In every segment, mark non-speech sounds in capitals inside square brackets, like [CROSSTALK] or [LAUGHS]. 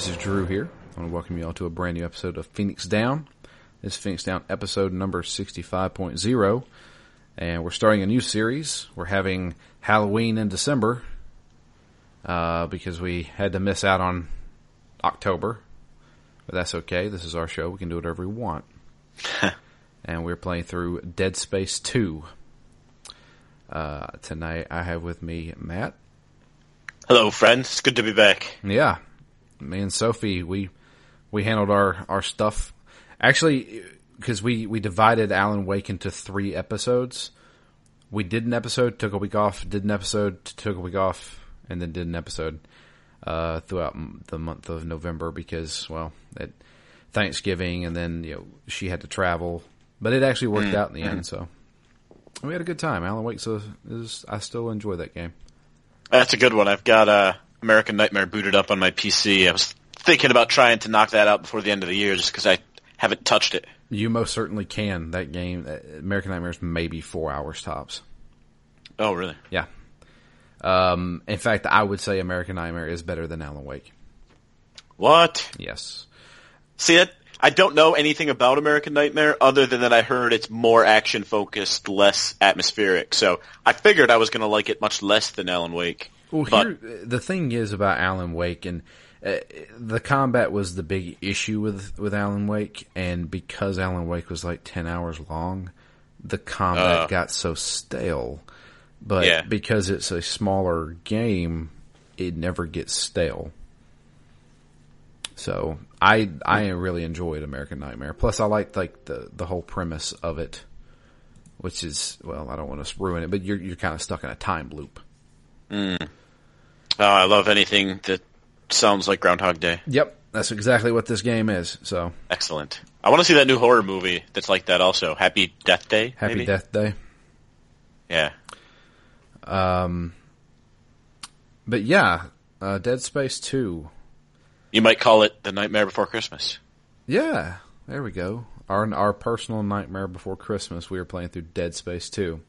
This is Drew here. I want to welcome you all to a brand new episode of Phoenix Down. This is Phoenix Down episode number 65.0. And we're starting a new series. We're having Halloween in December uh, because we had to miss out on October. But that's okay. This is our show. We can do whatever we want. [LAUGHS] and we're playing through Dead Space 2. Uh, tonight I have with me Matt. Hello, friends. It's good to be back. Yeah, me and Sophie, we we handled our our stuff. Actually, because we we divided Alan Wake into three episodes. We did an episode, took a week off, did an episode, took a week off, and then did an episode uh, throughout the month of November because, well, at Thanksgiving, and then you know she had to travel, but it actually worked mm, out in the mm. end. So we had a good time. Alan Wake so is I still enjoy that game. That's a good one. I've got uh, American Nightmare booted up on my PC. I was thinking about trying to knock that out before the end of the year, just because I haven't touched it. You most certainly can. That game, uh, American Nightmare, is maybe four hours tops. Oh, really? Yeah. Um, in fact, I would say American Nightmare is better than Alan Wake. What? Yes. See? I don't know anything about American Nightmare other than that I heard it's more action focused, less atmospheric. So I figured I was going to like it much less than Alan Wake. Well, but, here, the thing is about Alan Wake, and uh, the combat was the big issue with with Alan Wake, and because Alan Wake was like ten hours long, the combat uh, got so stale. But yeah. because it's a smaller game, it never gets stale. So I I really enjoyed American Nightmare. Plus, I liked like the the whole premise of it, which is well, I don't want to ruin it, but you're you're kind of stuck in a time loop. Mm. Oh, I love anything that sounds like Groundhog Day. Yep, that's exactly what this game is. So excellent. I want to see that new horror movie that's like that. Also, Happy Death Day. Happy maybe? Death Day. Yeah. Um. But yeah, uh, Dead Space Two you might call it the Nightmare Before Christmas. Yeah, there we go. Our our personal Nightmare Before Christmas. We were playing through Dead Space Two.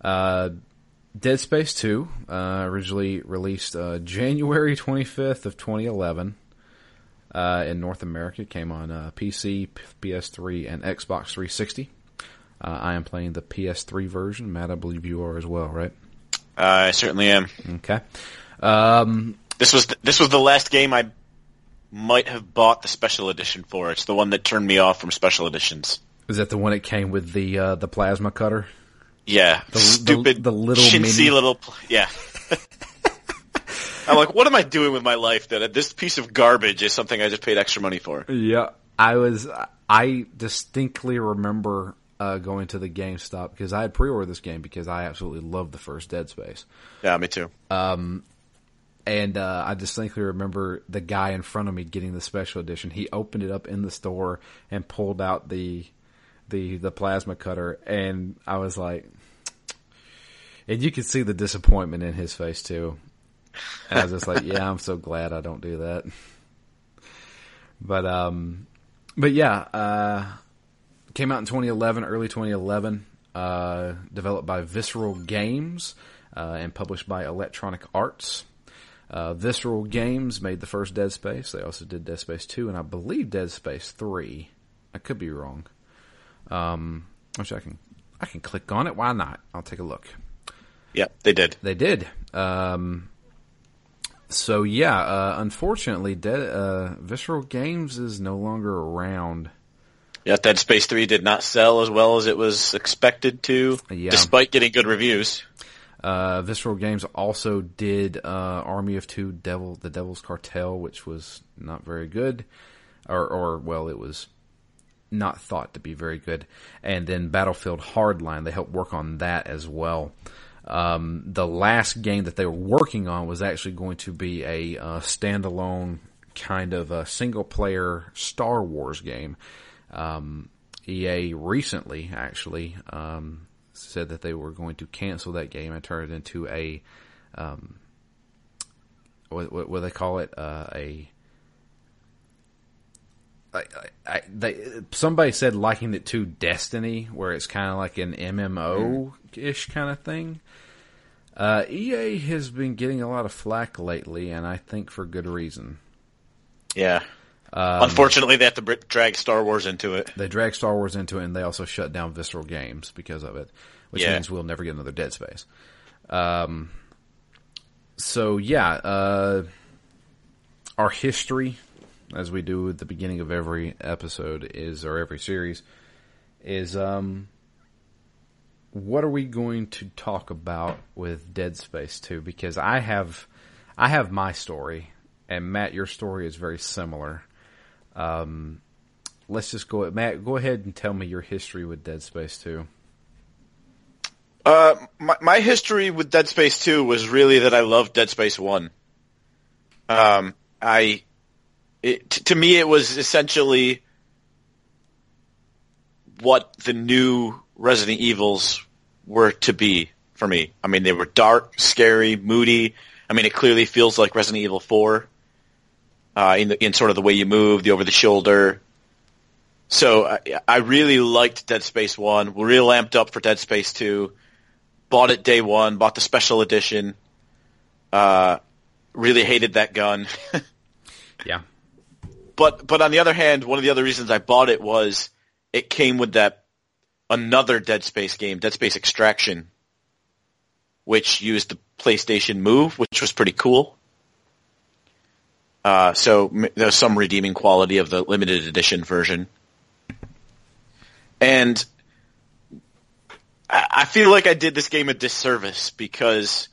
Uh, Dead Space Two uh, originally released uh, [LAUGHS] January twenty fifth of twenty eleven. Uh, in North America, it came on uh, PC, PS3, and Xbox 360. Uh, I am playing the PS3 version. Matt, I believe you are as well, right? I certainly am. Okay. Um, this was th- this was the last game I might have bought the special edition for. It's the one that turned me off from special editions. Is that the one that came with the uh, the plasma cutter? Yeah, the, stupid, the, the little chintzy mini... little. Yeah. [LAUGHS] I'm like, what am I doing with my life that this piece of garbage is something I just paid extra money for? Yeah, I was. I distinctly remember uh, going to the GameStop because I had pre-ordered this game because I absolutely loved the first Dead Space. Yeah, me too. Um, and uh, I distinctly remember the guy in front of me getting the special edition. He opened it up in the store and pulled out the the the plasma cutter, and I was like, and you could see the disappointment in his face too. I was just like, [LAUGHS] yeah, I'm so glad I don't do that. But um, but yeah, uh, came out in 2011, early 2011. Uh, developed by Visceral Games uh, and published by Electronic Arts. Uh, Visceral Games made the first Dead Space. They also did Dead Space 2 and I believe Dead Space 3. I could be wrong. Um, which I can, I can click on it. Why not? I'll take a look. Yeah, they did. They did. Um, so yeah, uh, unfortunately, Dead, uh, Visceral Games is no longer around. Yeah, Dead Space 3 did not sell as well as it was expected to, yeah. despite getting good reviews. Uh, Visceral Games also did uh, Army of Two, Devil, the Devil's Cartel, which was not very good, or, or well, it was not thought to be very good. And then Battlefield Hardline, they helped work on that as well. Um, the last game that they were working on was actually going to be a uh, standalone kind of a single player Star Wars game. Um, EA recently actually um, said that they were going to cancel that game and turn it into a um, what, what, what they call it uh, a I, I, they, somebody said liking it to Destiny, where it's kind of like an MMO ish kind of thing. Uh, EA has been getting a lot of flack lately, and I think for good reason. Yeah. Unfortunately, they have to br- drag Star Wars into it. They drag Star Wars into it, and they also shut down Visceral Games because of it, which Yeah. means we'll never get another Dead Space. Um, so yeah, uh, our history, as we do at the beginning of every episode, is or every series, is um, what are we going to talk about with Dead Space Two? Because I have, I have my story, and Matt, your story is very similar let's just go. Matt, go ahead and tell me your history with Dead Space Two. Uh, my, my history with Dead Space 2 was really that I loved Dead Space 1. Um, I, it, to me it was essentially what the new Resident Evils were to be for me. I mean, they were dark, scary, moody. I mean, it clearly feels like Resident Evil 4, uh, in the, in sort of the way you move, the over the shoulder. So I, I really liked Dead Space 1, real amped up for Dead Space 2 bought it day one, bought the special edition. Uh, really hated that gun. [LAUGHS] Yeah, but but on the other hand, one of the other reasons I bought it was it came with that another Dead Space game, Dead Space Extraction, which used the PlayStation Move, which was pretty cool. Uh, so there's some redeeming quality of the limited edition version. And I I feel like I did this game a disservice because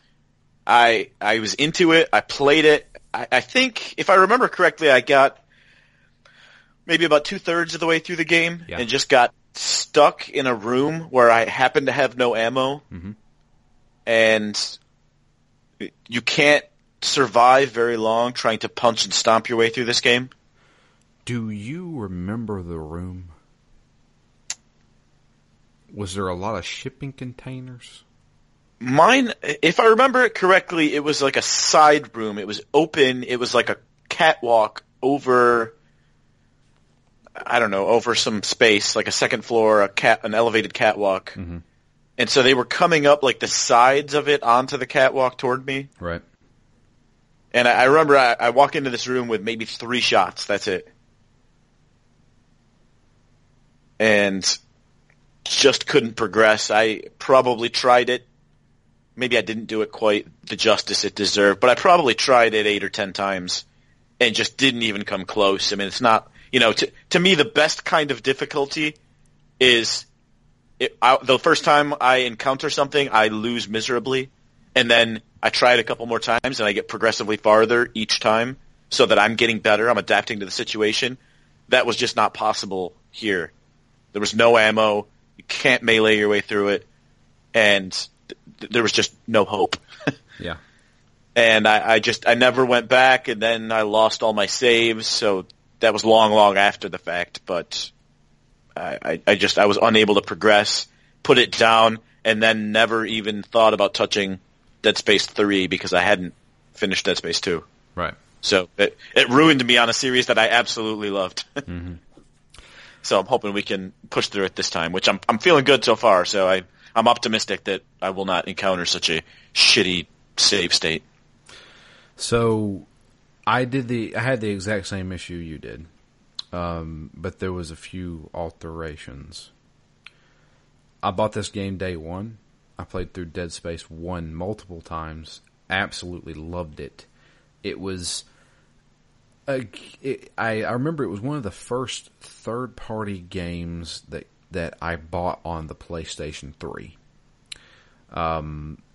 I I was into it. I played it. I, I think, if I remember correctly, I got maybe about two thirds of the way through the game Yeah. and just got stuck in a room where I happened to have no ammo, mm-hmm. and you can't survive very long trying to punch and stomp your way through this game. Do you remember the room? Was there a lot of shipping containers? Mine, if I remember it correctly, it was like a side room. It was open. It was like a catwalk over, I don't know, over some space, like a second floor, a cat, an elevated catwalk. Mm-hmm. And so they were coming up like the sides of it onto the catwalk toward me. Right. And I, I remember I, I walk into this room with maybe three shots. That's it. And just couldn't progress. I probably tried it. Maybe I didn't do it quite the justice it deserved, but I probably tried it eight or ten times and just didn't even come close. I mean, it's not, you know, to, to me, the best kind of difficulty is it, I, the first time I encounter something, I lose miserably, and then I try it a couple more times, and I get progressively farther each time, so that I'm getting better. I'm adapting to the situation. That was just not possible here. There was no ammo. You can't melee your way through it, and th- there was just no hope. [LAUGHS] Yeah. and I, I just I never went back, and then I lost all my saves, so that was long, long after the fact. But I, I, I just I was unable to progress, put it down, and then never even thought about touching Dead Space three because I hadn't finished Dead Space two. Right. So it it ruined me on a series that I absolutely loved. [LAUGHS] Mm-hmm. so I'm hoping we can push through it this time, which I'm I'm feeling good so far. So I I'm optimistic that I will not encounter such a shitty save state. So I did the I had the exact same issue you did. Um, but there was a few alterations. I bought this game day one. I played through Dead Space 1 multiple times. Absolutely loved it. It was a, it, I, I remember it was one of the first third party games that that I bought on the PlayStation 3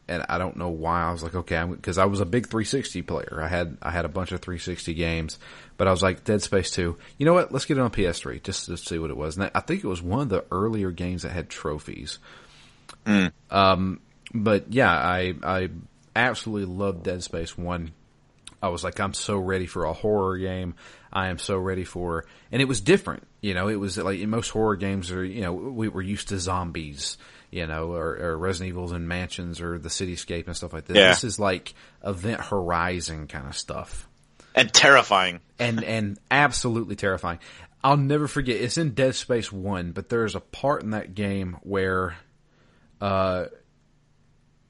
and I don't know why I was like, okay, because I was a big 360 player. I had I had a bunch of 360 games, but I was like, Dead Space 2. You know what? Let's get it on PS3 just to see what it was. And I think it was one of the earlier games that had trophies. Um, but yeah, I I absolutely loved Dead Space 1. I was like, I'm so ready for a horror game. I am so ready for, and it was different. You know, it was like in most horror games are, you know, we were used to zombies, you know, or, or Resident Evils and mansions or the cityscape and stuff like that. Yeah. This is like Event Horizon kind of stuff And terrifying. and and absolutely terrifying. I'll never forget. It's in Dead Space One, but there's a part in that game where, uh,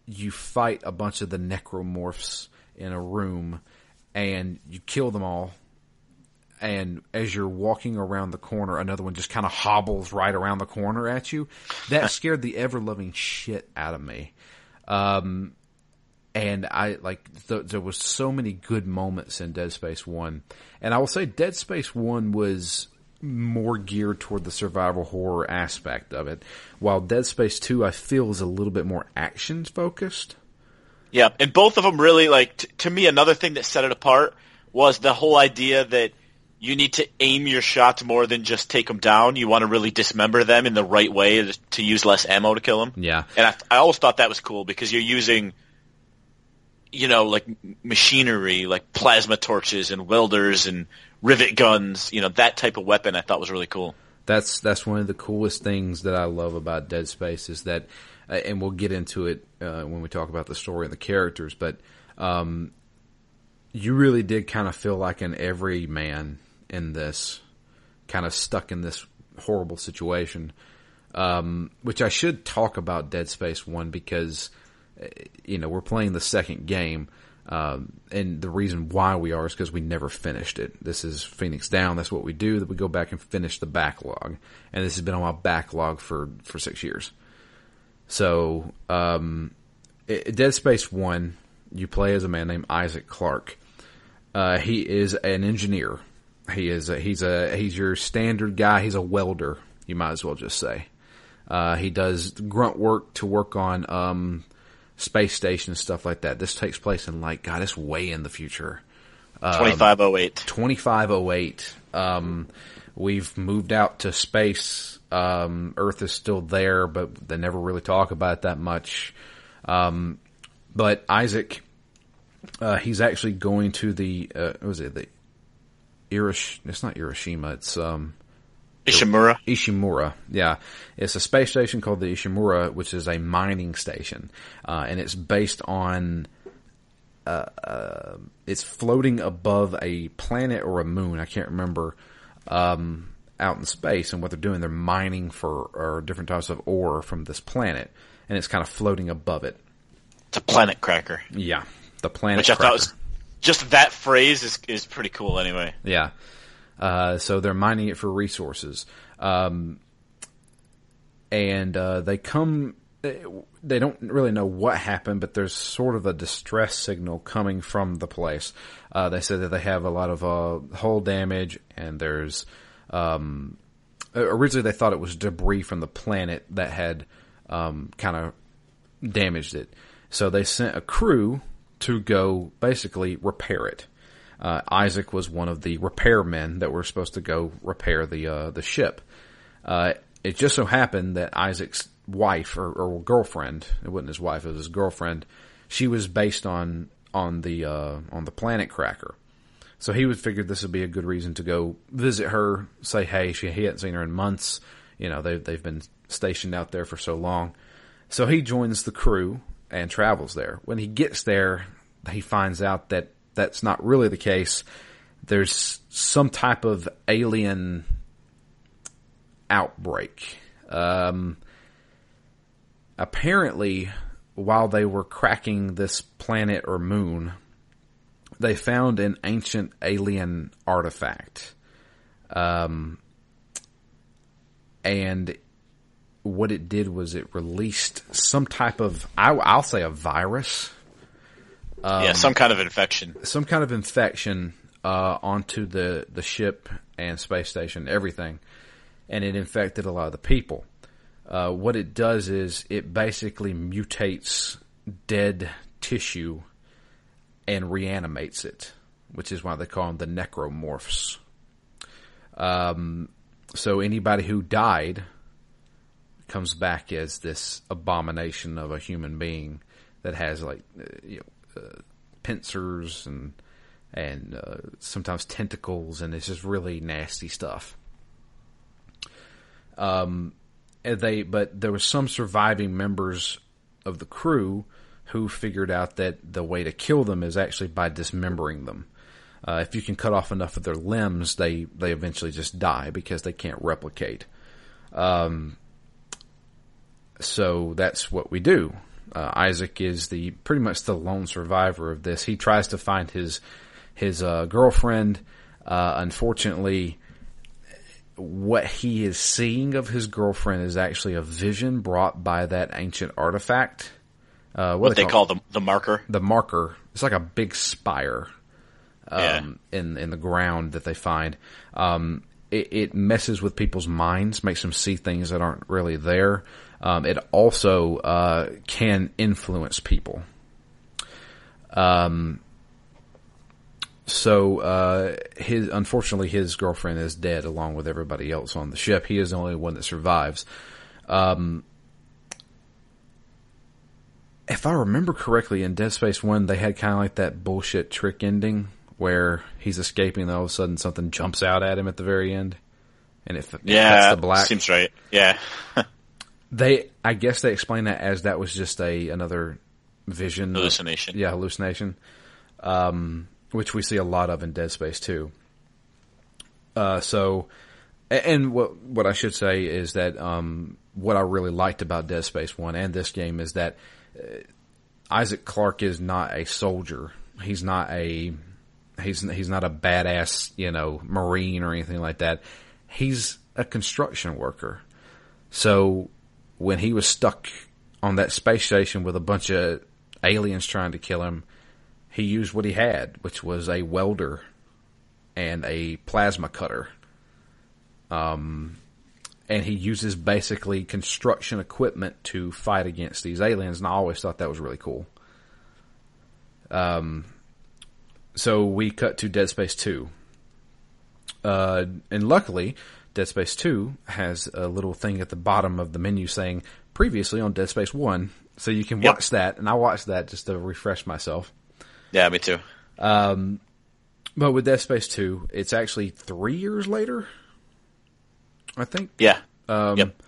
you fight a bunch of the necromorphs in a room, and you kill them all. And as you're walking around the corner, another one just kind of hobbles right around the corner at you. That [LAUGHS] scared the ever loving shit out of me. Um, and I like th- there was so many good moments in Dead Space One, and I will say Dead Space One was more geared toward the survival horror aspect of it, while Dead Space Two I feel is a little bit more action focused. Yeah, and both of them really like t- to me. Another thing that set it apart was the whole idea that you need to aim your shots more than just take them down. You want to really dismember them in the right way to use less ammo to kill them. Yeah, and I, I always thought that was cool because you're using, you know, like machinery, like plasma torches and welders and rivet guns. You know, that type of weapon I thought was really cool. That's that's one of the coolest things that I love about Dead Space is that uh, and we'll get into it uh, when we talk about the story and the characters. But um, you really did kind of feel like an everyman in this, kind of stuck in this horrible situation. Um, which I should talk about Dead Space One because uh, you know we're playing the second game. Um, and the reason why we are is because we never finished it. This is Phoenix Down. That's what we do. That we go back and finish the backlog, and this has been on my backlog for for six years. So, um, Dead Space One, you play as a man named Isaac Clarke. Uh, he is an engineer. He is a, he's a he's your standard guy. He's a welder. You might as well just say. Uh, he does grunt work to work on um, space stations stuff like that. This takes place in like God, it's way in the future. Um, twenty five oh eight. Twenty five oh eight. Um, we've moved out to space um, Earth is still there, but they never really talk about it that much. Um, but Isaac, uh, he's actually going to the, uh, what was it, the Irish, it's not Hiroshima, it's, um, Ishimura. Ishimura, yeah. It's a space station called the Ishimura, which is a mining station. Uh, and it's based on, uh, uh, it's floating above a planet or a moon. I can't remember. Um, out in space, and what they're doing, they're mining for different types of ore from this planet, and it's kind of floating above it. It's a planet cracker. Yeah, the planet. Which I cracker. thought was just that phrase is is pretty cool. Anyway. Yeah. Uh, so they're mining it for resources, um, and uh, they come. They don't really know what happened, but there's sort of a distress signal coming from the place. Uh, they said that they have a lot of uh, hull damage, and there's um, originally they thought it was debris from the planet that had um, kind of damaged it. So they sent a crew to go basically repair it. Uh, Isaac was one of the repairmen that were supposed to go repair the uh, the ship. Uh, it just so happened that Isaac's wife or, or, girlfriend, it wasn't his wife, it was his girlfriend. She was based on on the uh, on the planet Cracker. So he would figure this would be a good reason to go visit her, say hey. She he hadn't seen her in months. You know they they've been stationed out there for so long. So he joins the crew and travels there. When he gets there, he finds out that that's not really the case. There's some type of alien outbreak. Um, apparently, while they were cracking this planet or moon, they found an ancient alien artifact. Um, and what it did was it released some type of, I, will say a virus. Um, yeah, some kind of infection. Some kind of infection uh, onto the, the ship and space station, everything. And it infected a lot of the people. Uh, what it does is it basically mutates dead tissue and reanimates it, which is why they call them the necromorphs. Um, so anybody who died comes back as this abomination of a human being that has like uh, you know, uh, pincers and and uh, sometimes tentacles, and it's just really nasty stuff. Um, they but there was some surviving members of the crew who figured out that the way to kill them is actually by dismembering them. Uh, if you can cut off enough of their limbs, they, they eventually just die because they can't replicate. Um, so that's what we do. Uh, Isaac is the pretty much the lone survivor of this. He tries to find his his uh, girlfriend. Uh, unfortunately, what he is seeing of his girlfriend is actually a vision brought by that ancient artifact. Uh, what, what they call, call the the marker. The marker. It's like a big spire um, yeah. in in the ground that they find. Um, it, it, messes with people's minds, makes them see things that aren't really there. Um, it also uh, can influence people. Um, so uh, his unfortunately his girlfriend is dead along with everybody else on the ship. He is the only one that survives. Um, if I remember correctly, in Dead Space One, they had kind of like that bullshit trick ending where he's escaping, and all of a sudden something jumps out at him at the very end, and it, it yeah, the black. Seems right. Yeah. [LAUGHS] they, I guess they explain that as that was just a another vision hallucination. Of, yeah, hallucination. Um, which we see a lot of in Dead Space too. Uh, so, and what what I should say is that um, what I really liked about Dead Space One and this game is that uh, Isaac Clarke is not a soldier. He's not a he's he's not a badass you know marine or anything like that. He's a construction worker. So when he was stuck on that space station with a bunch of aliens trying to kill him, he used what he had, which was a welder and a plasma cutter. Um, and he uses basically construction equipment to fight against these aliens, and I always thought that was really cool. Um, so we cut to Dead Space 2. Uh, and luckily, Dead Space 2 has a little thing at the bottom of the menu saying previously on Dead Space 1. So you can watch yep. that, and I watched that just to refresh myself. Yeah, me too. Um, but with Dead Space 2, it's actually three years later. I think. Yeah. Um, yep.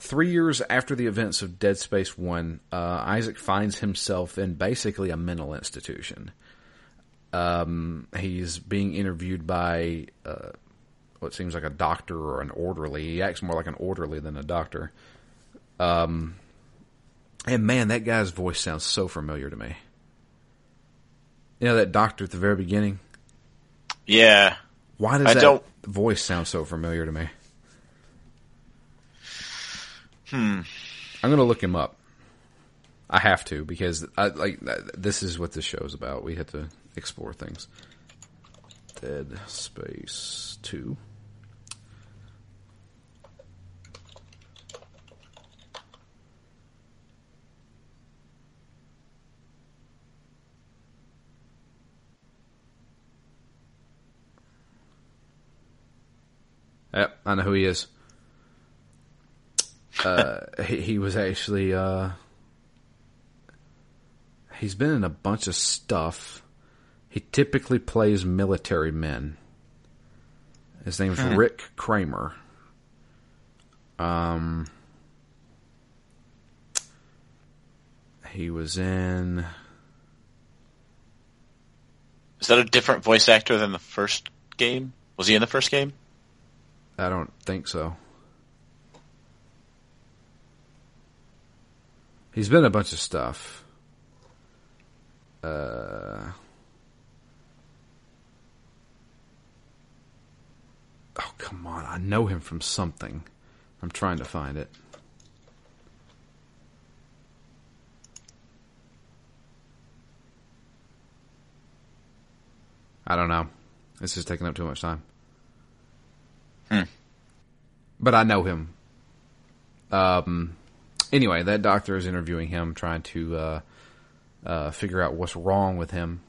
Three years after the events of Dead Space 1, uh, Isaac finds himself in basically a mental institution. Um, he's being interviewed by uh, what seems like a doctor or an orderly. He acts more like an orderly than a doctor. Um, and man, that guy's voice sounds so familiar to me. You know that doctor at the very beginning. Yeah. Why does I that don't... voice sound so familiar to me? Hmm. I'm gonna look him up. I have to because I like this is what this show is about. We have to explore things. Dead Space Two. Yep, I know who he is. Uh, [LAUGHS] he, he, was actually uh, he's been in a bunch of stuff. He typically plays military men. His name's hmm. Rick Kramer. Um, he was in. Is that a different voice actor than the first game? Was he in the first game? I don't think so. He's been a bunch of stuff. Uh, oh, come on. I know him from something. I'm trying to find it. I don't know. This is taking up too much time. But I know him. Um, anyway, that doctor is interviewing him, trying to uh, uh, figure out what's wrong with him.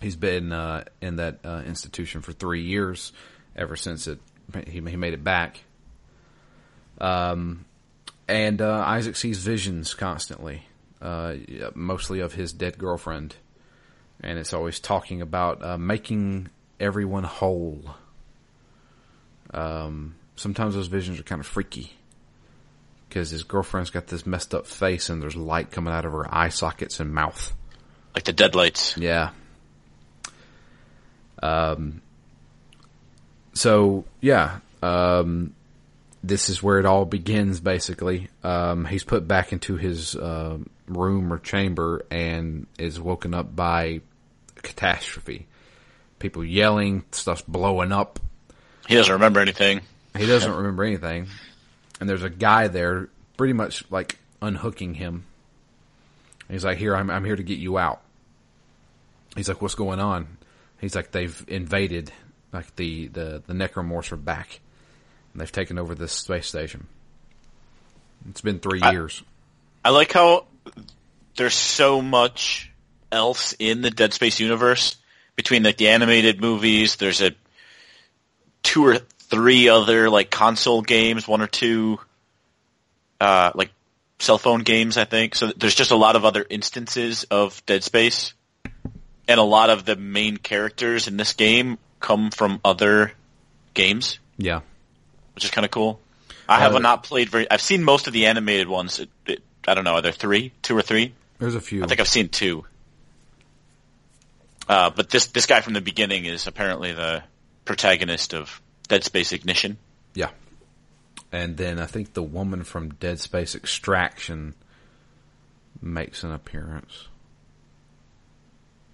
He's been uh, in that uh, institution for three years, ever since it he, he made it back. Um, and uh, Isaac sees visions constantly, uh, mostly of his dead girlfriend, and it's always talking about making everyone whole um, sometimes those visions are kind of freaky because his girlfriend's got this messed up face and there's light coming out of her eye sockets and mouth, like the deadlights. Yeah. Um. So yeah, um, this is where it all begins. Basically, um, he's put back into his uh, room or chamber and is woken up by catastrophe people yelling, stuff's blowing up. He doesn't remember anything. He doesn't remember anything. And there's a guy there pretty much like unhooking him. He's like, here, I'm, I'm here to get you out. He's like, what's going on? He's like, they've invaded, like the, the, the Necromorphs are back. And they've taken over this space station. It's been three I- years. I like how there's so much else in the Dead Space universe between like the animated movies. There's a two or three other like console games, one or two uh, like cell phone games, I think. So there's just a lot of other instances of Dead Space, and a lot of the main characters in this game come from other games, Yeah. which is kind of cool. I have Uh, not played very. I've seen most of the animated ones. It, it, I don't know. Are there three, two or three? There's a few. I think I've seen two. Uh, but this this guy from the beginning is apparently the protagonist of Dead Space Ignition. Yeah. And then I think the woman from Dead Space Extraction makes an appearance.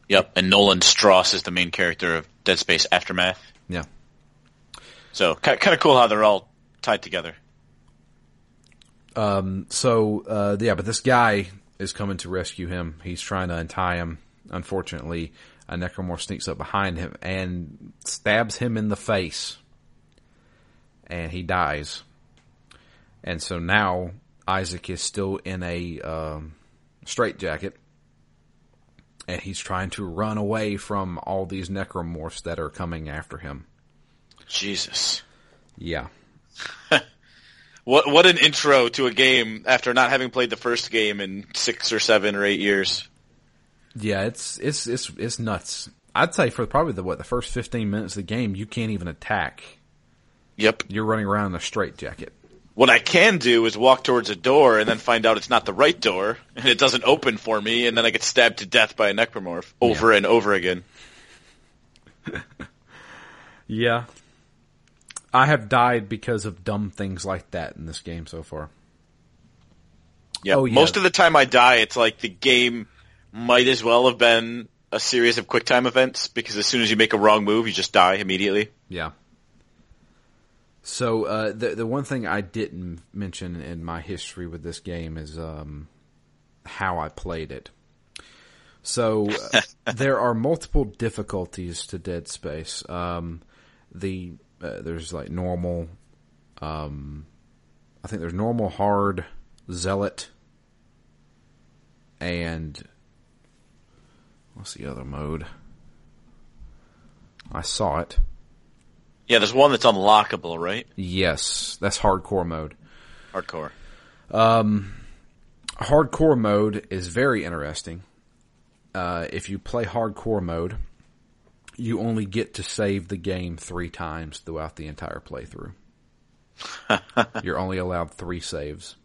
Yep. And Nolan Stross is the main character of Dead Space Aftermath. Yeah. So kind of cool how they're all tied together. Um. So, uh, yeah, but this guy is coming to rescue him. He's trying to untie him. Unfortunately, a necromorph sneaks up behind him and stabs him in the face. And he dies. And so now Isaac is still in a um, straitjacket. And he's trying to run away from all these necromorphs that are coming after him. Jesus. Yeah. [LAUGHS] What what an intro to a game after not having played the first game in six or seven or eight years. Yeah, it's it's it's it's nuts. I'd say for probably the what the first fifteen minutes of the game, you can't even attack. Yep. You're running around in a straitjacket. What I can do is walk towards a door and then find out it's not the right door and it doesn't open for me and then I get stabbed to death by a necromorph over and over again. [LAUGHS] Yeah, I have died because of dumb things like that in this game so far. Yeah. Oh, yeah. Most of the time I die, it's like the game might as well have been a series of quick time events because as soon as you make a wrong move, you just die immediately. Yeah. So uh, the the one thing I didn't mention in my history with this game is um, how I played it. So uh, [LAUGHS] there are multiple difficulties to Dead Space. Um, the uh, there's like normal. Um, I think there's normal, hard, zealot, and what's the other mode? I saw it. Yeah, there's one that's unlockable, right? Yes, that's hardcore mode. Hardcore. Hardcore mode is very interesting. Uh, if you play hardcore mode, you only get to save the game three times throughout the entire playthrough. [LAUGHS] You're only allowed three saves,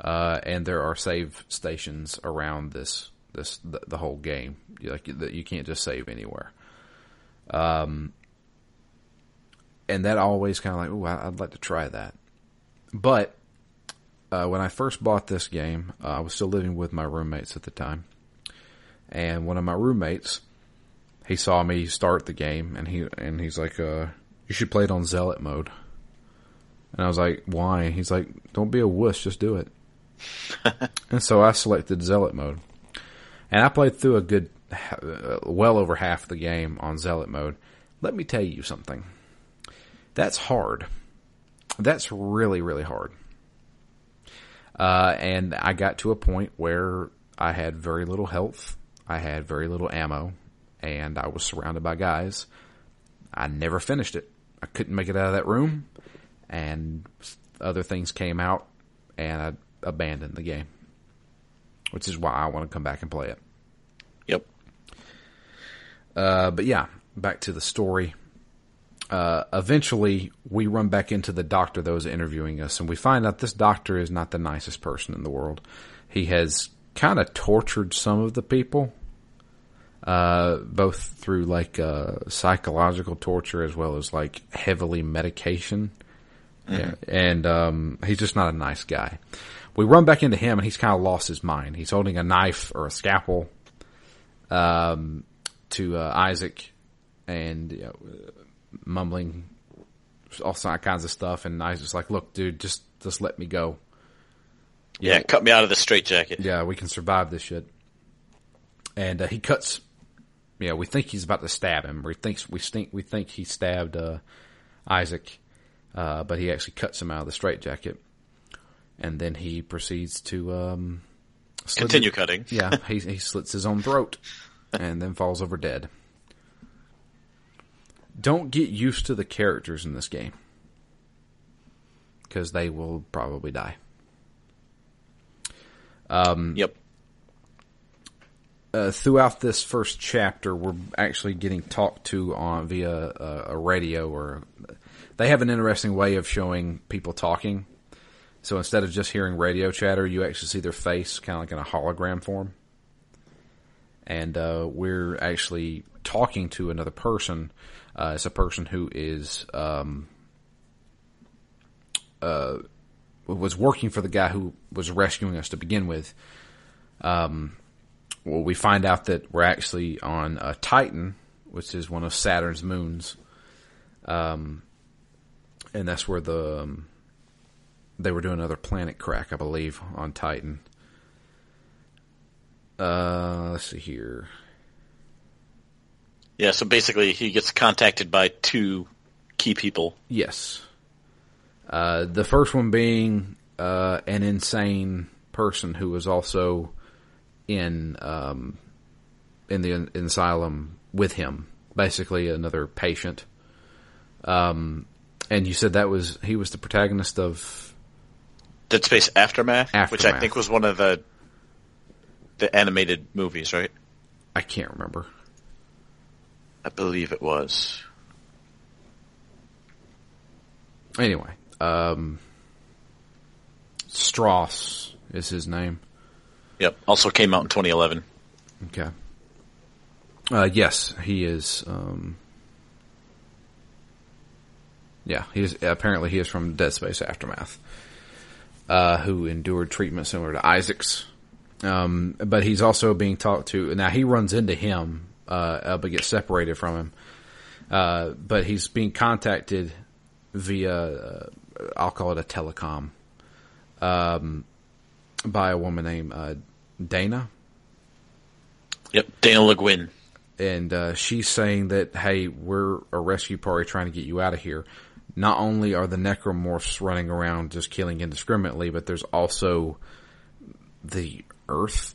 uh, and there are save stations around this this the, the whole game. You, like you you can't just save anywhere. Um, and that always kind of like, oh, I'd like to try that. But uh, when I first bought this game, uh, I was still living with my roommates at the time, and one of my roommates, he saw me start the game, and he and he's like, uh, "You should play it on Zealot mode." And I was like, "Why?" He's like, "Don't be a wuss, just do it." [LAUGHS] and so I selected Zealot mode, and I played through a good, uh, well over half the game on Zealot mode. Let me tell you something. That's hard. That's really, really hard. Uh, and I got to a point where I had very little health. I had very little ammo and I was surrounded by guys. I never finished it. I couldn't make it out of that room and other things came out and I abandoned the game, which is why I want to come back and play it. Yep. Uh, but yeah, back to the story. Uh, eventually, we run back into the doctor that was interviewing us, and we find out this doctor is not the nicest person in the world. He has kind of tortured some of the people, uh, both through like uh, psychological torture as well as like heavily medication. Yeah, and um, he's just not a nice guy. We run back into him, and he's kind of lost his mind. He's holding a knife or a scalpel um, to uh, Isaac, and you know, mumbling all kinds of stuff. And I was just like, "Look, dude, just just let me go." Yeah, cut me out of the straitjacket. Yeah, we can survive this shit. And uh, he cuts. Yeah, we think he's about to stab him. We thinks we think we think he stabbed uh, Isaac, uh, but he actually cuts him out of the straitjacket, and then he proceeds to um, Continue it- cutting. Yeah, he he slits his own throat, and then falls over dead. Don't get used to the characters in this game, because they will probably die. Yep. uh, throughout this first chapter, we're actually getting talked to on via a, a radio, or they have an interesting way of showing people talking. So instead of just hearing radio chatter, you actually see their face, kind of like in a hologram form. And uh, we're actually talking to another person. Uh, it's a person who is um, uh, was working for the guy who was rescuing us to begin with Um, well, we find out that we're actually on uh, Titan, which is one of Saturn's moons, um, and that's where the um, they were doing another planet crack, I believe, on Titan. Uh, let's see here. Yeah, so basically he gets contacted by two key people. Yes, uh, the first one being uh, an insane person who was also in um, in the in- asylum with him, basically another patient. Um, and you said that was he was the protagonist of Dead Space Aftermath, which I think was one of the the animated movies, right? I can't remember. I believe it was. Anyway, um, Stross is his name. Yep. Also came out in 2011. Okay. Uh, yes, he is. Um, yeah, he is. Apparently, he is from Dead Space Aftermath, uh, who endured treatment similar to Isaac's. Um, but he's also being talked to. Now he runs into him, uh, but gets separated from him. Uh, but he's being contacted via, uh, I'll call it a telecom, um, by a woman named uh, Dana Yep. Daina Le Guin. and uh, she's saying that hey, we're a rescue party trying to get you out of here. Not only are the necromorphs running around just killing indiscriminately, but there's also the Earth,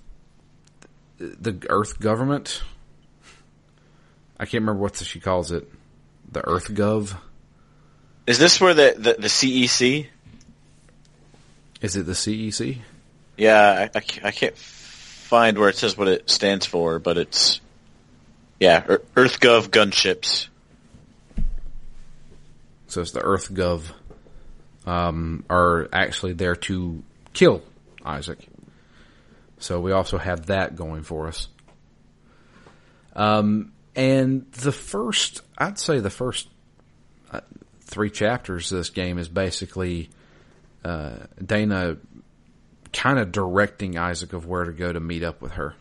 the Earth government. I can't remember what she calls it. The Earth Gov. Is this where the, the, the CEC? Is it the CEC? Yeah, I, I, I can't find where it says what it stands for, but it's yeah, Ear- EarthGov gunships. So it's the Earth Gov. Um, are actually there to kill Isaac. So we also have that going for us. Um, and the first, I'd say the first uh, three chapters of this game is basically uh, Dana kind of directing Isaac of where to go to meet up with her.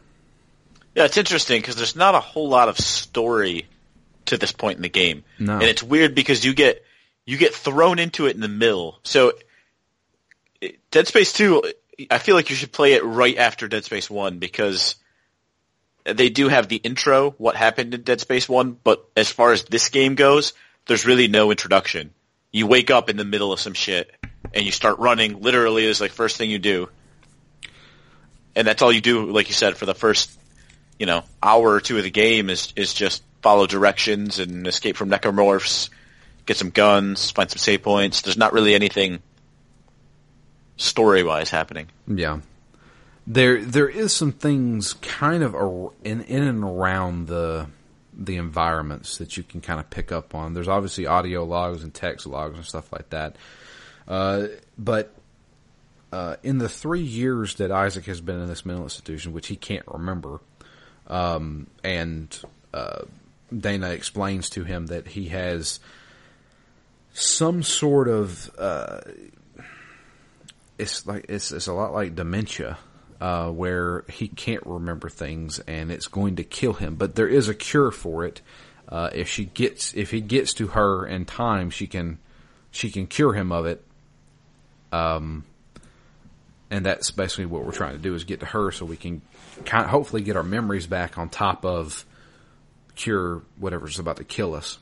Yeah, it's interesting because there's not a whole lot of story to this point in the game, No. and it's weird because you get you get thrown into it in the middle. So, Dead Space Two, I feel like you should play it right after Dead Space One because they do have the intro, what happened in Dead Space One, but as far as this game goes, there's really no introduction. You wake up in the middle of some shit and you start running. Literally, is like first thing you do, and that's all you do. Like you said, for the first you know, hour or two of the game is is just follow directions and escape from necromorphs, get some guns, find some save points. There's not really anything story wise happening. Yeah. There, there is some things kind of in, in and around the, the environments that you can kind of pick up on. There's obviously audio logs and text logs and stuff like that. Uh, but, uh, in the three years that Isaac has been in this mental institution, which he can't remember, um, and, uh, Daina explains to him that he has some sort of, uh, it's like it's it's a lot like dementia, uh, where he can't remember things and it's going to kill him. But there is a cure for it. Uh, if she gets, if he gets to her in time, she can, she can cure him of it. Um, and that's basically what we're trying to do is get to her so we can kind of hopefully get our memories back on top of cure whatever's about to kill us.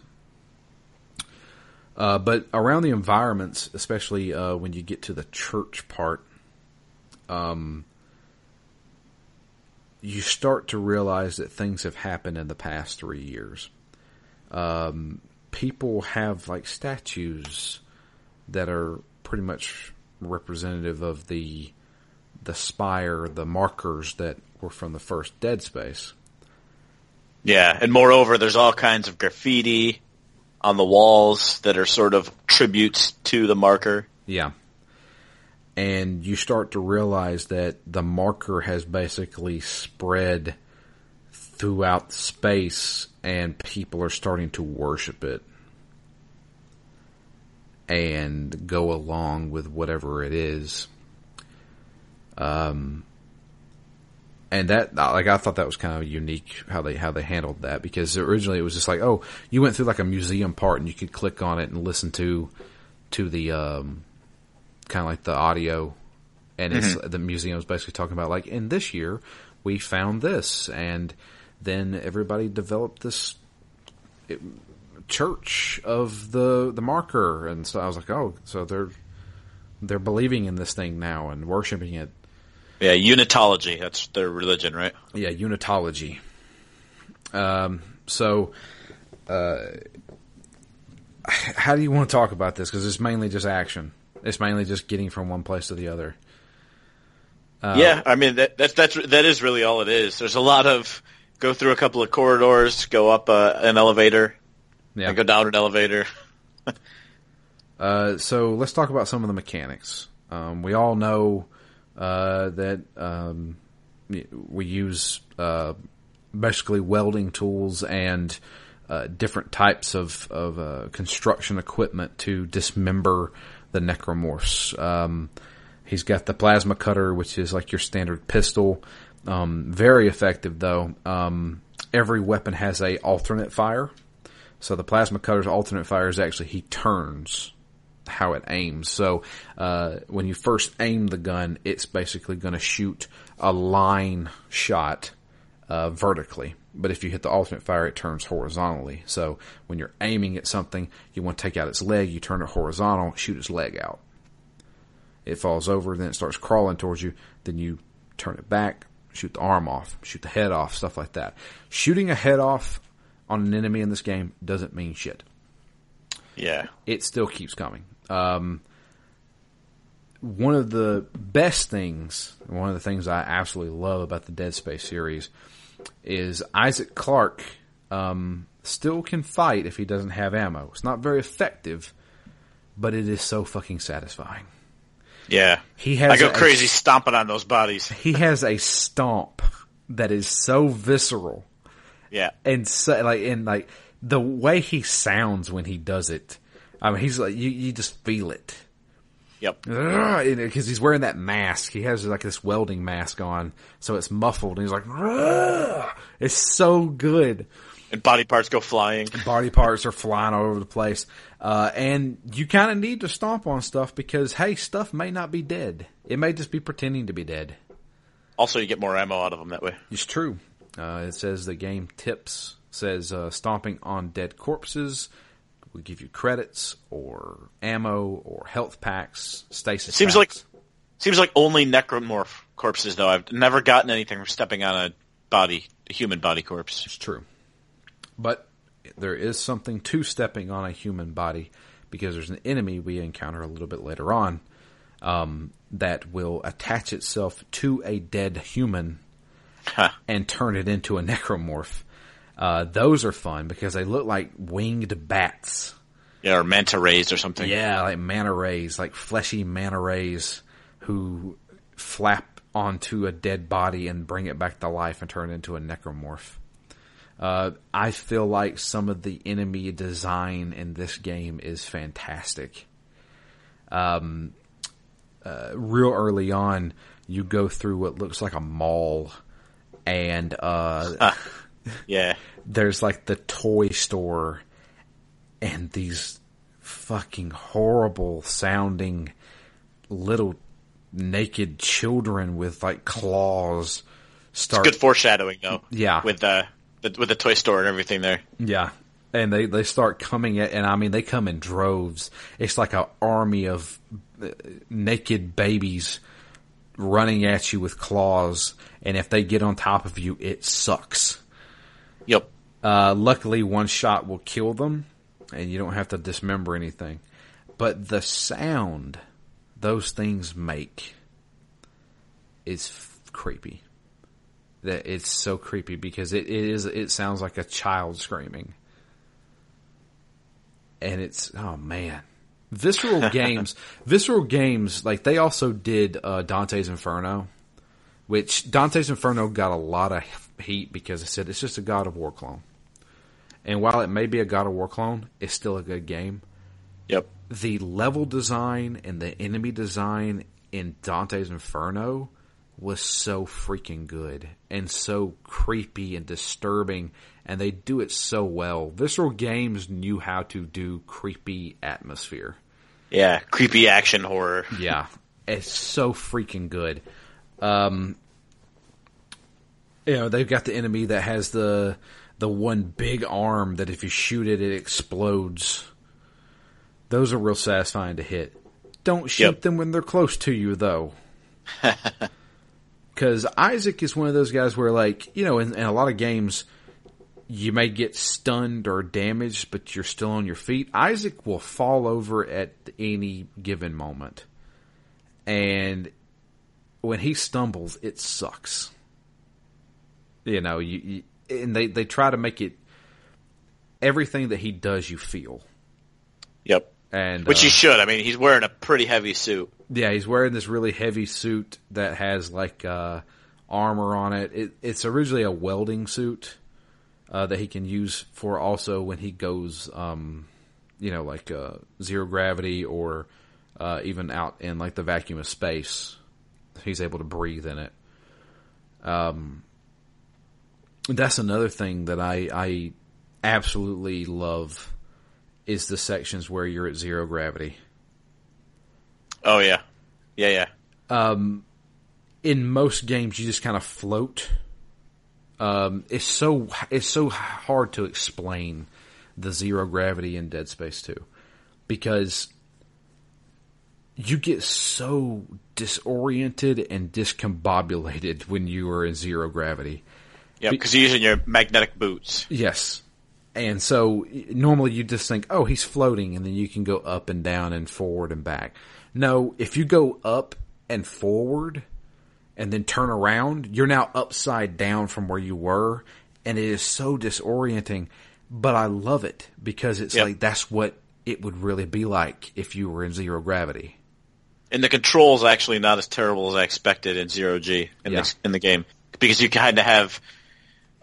Uh, but around the environments, especially uh, when you get to the church part, um, you start to realize that things have happened in the past three years. Um, people have like statues that are pretty much representative of the the spire, the markers that were from the first Dead Space. Yeah, and moreover, there's all kinds of graffiti on the walls that are sort of tributes to the marker. Yeah. And you start to realize that the marker has basically spread throughout space and people are starting to worship it and go along with whatever it is. Um, and that like I thought that was kind of unique how they how they handled that because originally it was just like oh you went through like a museum part and you could click on it and listen to to the um, kind of like the audio and it's mm-hmm. the museum is basically talking about like in this year we found this and then everybody developed this church of the the marker and so I was like oh so they're they're believing in this thing now and worshiping it yeah, unitology. That's their religion, right? Yeah, unitology. Um, so, uh, how do you want to talk about this? Because it's mainly just action. It's mainly just getting from one place to the other. Uh, yeah, I mean that, that's that's that is really all it is. There's a lot of go through a couple of corridors, go up uh, an elevator, yeah. and go down an elevator. [LAUGHS] uh, so let's talk about some of the mechanics. Um, we all know uh, that um, we use uh, basically welding tools and uh, different types of, of uh, construction equipment to dismember the necromorphs. Um, he's got the plasma cutter, which is like your standard pistol. Um, very effective though. Um, every weapon has a alternate fire. So the plasma cutter's alternate fire is actually he turns how it aims. So uh, when you first aim the gun, it's basically going to shoot a line shot uh, vertically. But if you hit the alternate fire, it turns horizontally. So when you're aiming at something, you want to take out its leg, you turn it horizontal, shoot its leg out. It falls over, then it starts crawling towards you. Then you turn it back, shoot the arm off, shoot the head off, stuff like that. Shooting a head off on an enemy in this game doesn't mean shit. Yeah. It still keeps coming. Um, one of the best things, one of the things I absolutely love about the Dead Space series is Isaac Clarke um, still can fight if he doesn't have ammo. It's not very effective, but it is so fucking satisfying. Yeah, he has. I go a, crazy stomping on those bodies. [LAUGHS] he has a stomp that is so visceral. Yeah, and so like and like the way he sounds when he does it I mean, he's like you. You just feel it. Yep. Because he's wearing that mask. He has like this welding mask on, so it's muffled, and he's like, it's so good. And body parts go flying. Body parts are flying all over the place. Uh, and you kind of need to stomp on stuff because, hey, stuff may not be dead. It may just be pretending to be dead. Also, you get more ammo out of them that way. It's true. Uh, it says the game tips says uh, stomping on dead corpses we give you credits or ammo or health packs, stasis. Seems packs. like seems like only necromorph corpses though. I've never gotten anything from stepping on a body, a human body corpse. It's true, but there is something to stepping on a human body because there's an enemy we encounter a little bit later on um, that will attach itself to a dead human huh. and turn it into a necromorph. Uh, those are fun because they look like winged bats. Yeah, or manta rays or something. Yeah, like manta rays, like fleshy manta rays who flap onto a dead body and bring it back to life and turn it into a necromorph. Uh, I feel like some of the enemy design in this game is fantastic. Um, uh, real early on, you go through what looks like a mall, and uh, Yeah. There's like the toy store and these fucking horrible sounding little naked children with like claws start Good foreshadowing though. Yeah. With the, the with the toy store and everything there. Yeah. And they, they start coming at, and I mean, they come in droves. It's like an army of uh, naked babies running at you with claws. And if they get on top of you, it sucks. Uh, luckily, one shot will kill them, and you don't have to dismember anything. But the sound those things make is f- creepy. That it's so creepy because it, it is. It sounds like a child screaming, and it's oh man. Visceral [LAUGHS] Games, Visceral Games, like they also did uh, Dante's Inferno, which Dante's Inferno got a lot of heat because it said it's just a God of War clone. And while it may be a God of War clone, it's still a good game. Yep. The level design and the enemy design in Dante's Inferno was so freaking good and so creepy and disturbing and they do it so well. Visceral Games knew how to do creepy atmosphere. Yeah. Creepy action horror. Yeah. It's so freaking good. Um you know, they've got the enemy that has the the one big arm that if you shoot it it explodes. Those are real satisfying to hit. Don't shoot Yep. them when they're close to you though. [LAUGHS] Cuz Isaac is one of those guys where like, you know, in, in a lot of games you may get stunned or damaged, but you're still on your feet. Isaac will fall over at any given moment. And when he stumbles, it sucks. You know, you, you and they, they try to make it everything that he does you feel. Yep. And Which uh, he should. I mean, he's wearing a pretty heavy suit. Yeah, he's wearing this really heavy suit that has like uh, armor on it. it. It's originally a welding suit uh, that he can use for also when he goes, um, you know, like uh, zero gravity or uh, even out in like the vacuum of space. He's able to breathe in it. Um, that's another thing that I I absolutely love is the sections where you're at zero gravity. Oh yeah. Yeah, yeah. Um, in most games you just kind of float. Um, it's so it's so hard to explain the zero gravity in Dead Space 2 because you get so disoriented and discombobulated when you are in zero gravity. Yeah, because you're using your magnetic boots. Yes. And so normally you just think, oh, he's floating, and then you can go up and down and forward and back. No, if you go up and forward and then turn around, you're now upside down from where you were, and it is so disorienting. But I love it because it's Yep. like that's what it would really be like if you were in zero gravity. And the controls actually not as terrible as I expected in Zero G in Yeah. the in the game because you kind of have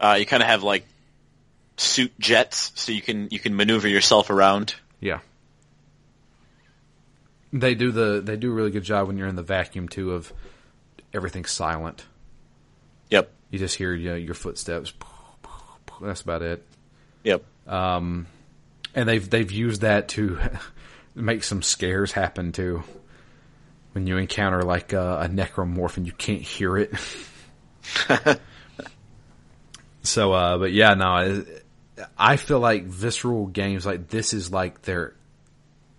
uh, you kind of have like suit jets, so you can you can maneuver yourself around. Yeah. They do the they do a really good job when you're in the vacuum too of everything's silent. Yep, You just hear you know, your footsteps. That's about it. yep. Um, And they've they've used that to [LAUGHS] make some scares happen too. When you encounter like a, a necromorph and you can't hear it. [LAUGHS] so, uh, but yeah, no, I feel like visceral games like this is like their,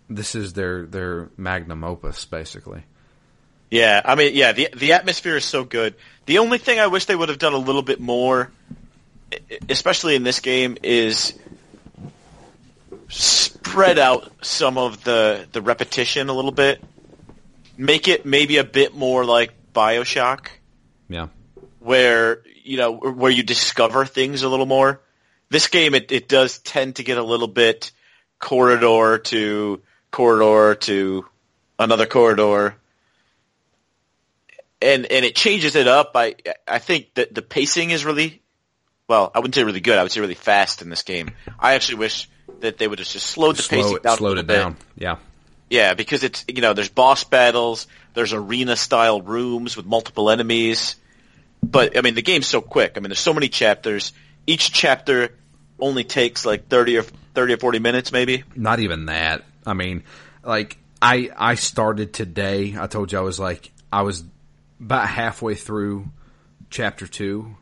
this is their their magnum opus basically. Yeah, I mean, yeah, the the atmosphere is so good. The only thing I wish they would have done a little bit more, especially in this game, is spread out some of the the repetition a little bit. Make it maybe a bit more like Bioshock, Yeah. where you know where you discover things a little more. This game, it it does tend to get a little bit corridor to corridor to another corridor and and it changes it up. I I think that the pacing is really well. I wouldn't say really good. I would say really fast in this game. I actually wish that they would have just slowed the Slow pacing it, down. a slowed it bit. down. Yeah. Yeah, because it's you know there's boss battles, there's arena style rooms with multiple enemies. But I mean the game's so quick. I mean there's so many chapters. each chapter only takes like thirty or thirty or forty minutes, maybe. Not even that. I mean, like I I started today. I told you I was like I was about halfway through chapter two,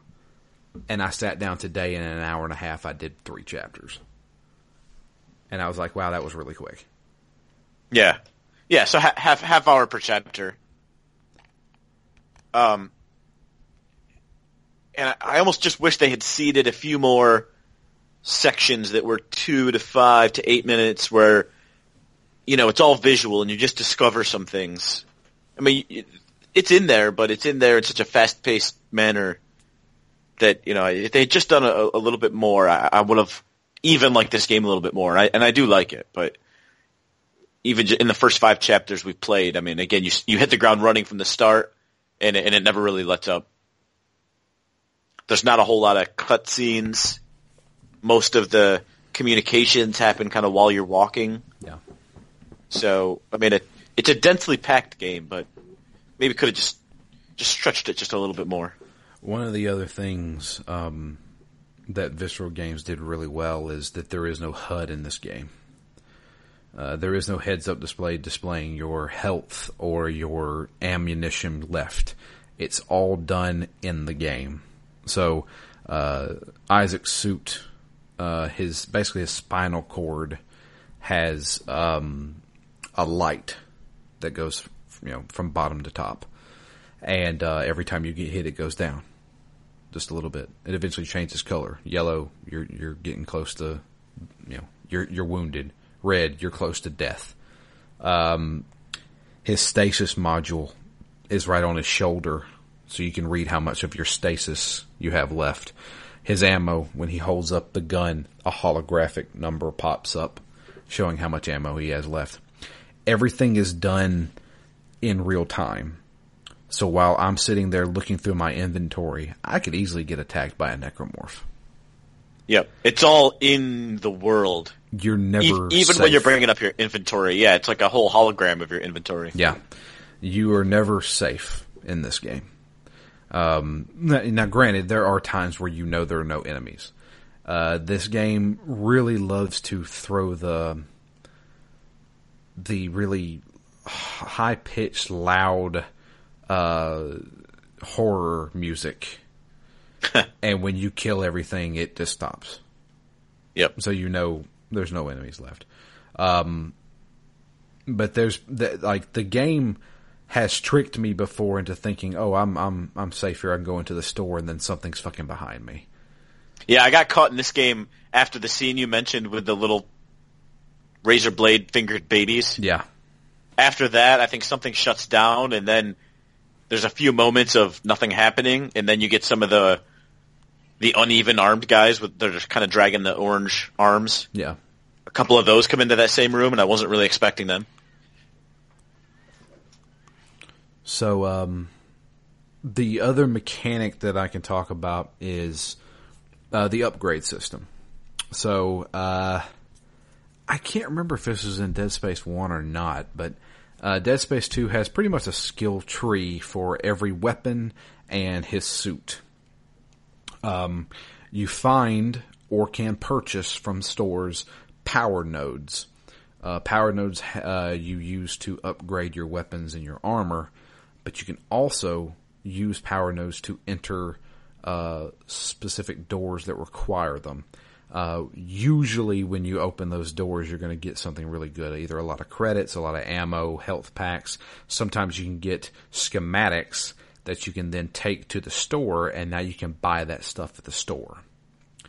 and I sat down today in an hour and a half. I did three chapters, and I was like, wow, that was really quick. Yeah, yeah. So ha- half half hour per chapter. Um, and I, almost just wish they had seeded a few more sections that were two to five to eight minutes, where you know it's all visual and you just discover some things. I mean, it's in there, but it's in there in such a fast paced manner that you know if they had just done a, a little bit more, I, I would have even liked this game a little bit more. And I, and I do like it, but even in the first five chapters we played, I mean, again, you you hit the ground running from the start, and and it never really lets up. There's not a whole lot of cutscenes. Most of the communications happen kind of while you're walking. Yeah. So I mean, it, it's a densely packed game, but maybe could have just just stretched it just a little bit more. One of the other things um, that Visceral Games did really well is that there is no HUD in this game. Uh, there is no heads-up display displaying your health or your ammunition left. It's all done in the game. So uh, Isaac's suit, uh, his basically his spinal cord has um, a light that goes, you know, from bottom to top, and uh, every time you get hit, it goes down just a little bit. It eventually changes color. Yellow, you're you're getting close to, you know, you're you're wounded. Red, you're close to death. Um, his stasis module is right on his shoulder, so you can read how much of your stasis you have left. His ammo, when he holds up the gun, a holographic number pops up showing how much ammo he has left. Everything is done in real time. So while I'm sitting there looking through my inventory, I could easily get attacked by a necromorph. Yep, it's all in the world. You're never E- even safe. when you're bringing up your inventory. Yeah, it's like a whole hologram of your inventory. Yeah, you are never safe in this game. Um, now, granted, there are times where you know there are no enemies. Uh, this game really loves to throw the the really high pitched, loud uh, horror music, [LAUGHS] and when you kill everything, it just stops. Yep. So you know there's no enemies left. Um, but there's the, like the game has tricked me before into thinking, oh, I'm I'm I'm safe here. I can go into the store, and then something's fucking behind me. Yeah, I got caught in this game after the scene you mentioned with the little razor blade fingered babies. Yeah, After that, I think something shuts down, and then there's a few moments of nothing happening, and then you get some of the the uneven armed guys with they're just kind of dragging the orange arms. yeah. A couple of those come into that same room, and I wasn't really expecting them. So um, the other mechanic that I can talk about is uh, the upgrade system. So uh, I can't remember if this was in Dead Space One or not, but uh, Dead Space Two has pretty much a skill tree for every weapon and his suit. Um, you find or can purchase from stores power nodes. Uh, power nodes uh, you use to upgrade your weapons and your armor, but you can also use power nodes to enter uh, specific doors that require them. Uh, usually, when you open those doors, you're going to get something really good. Either a lot of credits, a lot of ammo, health packs. Sometimes you can get schematics that you can then take to the store, and now you can buy that stuff at the store.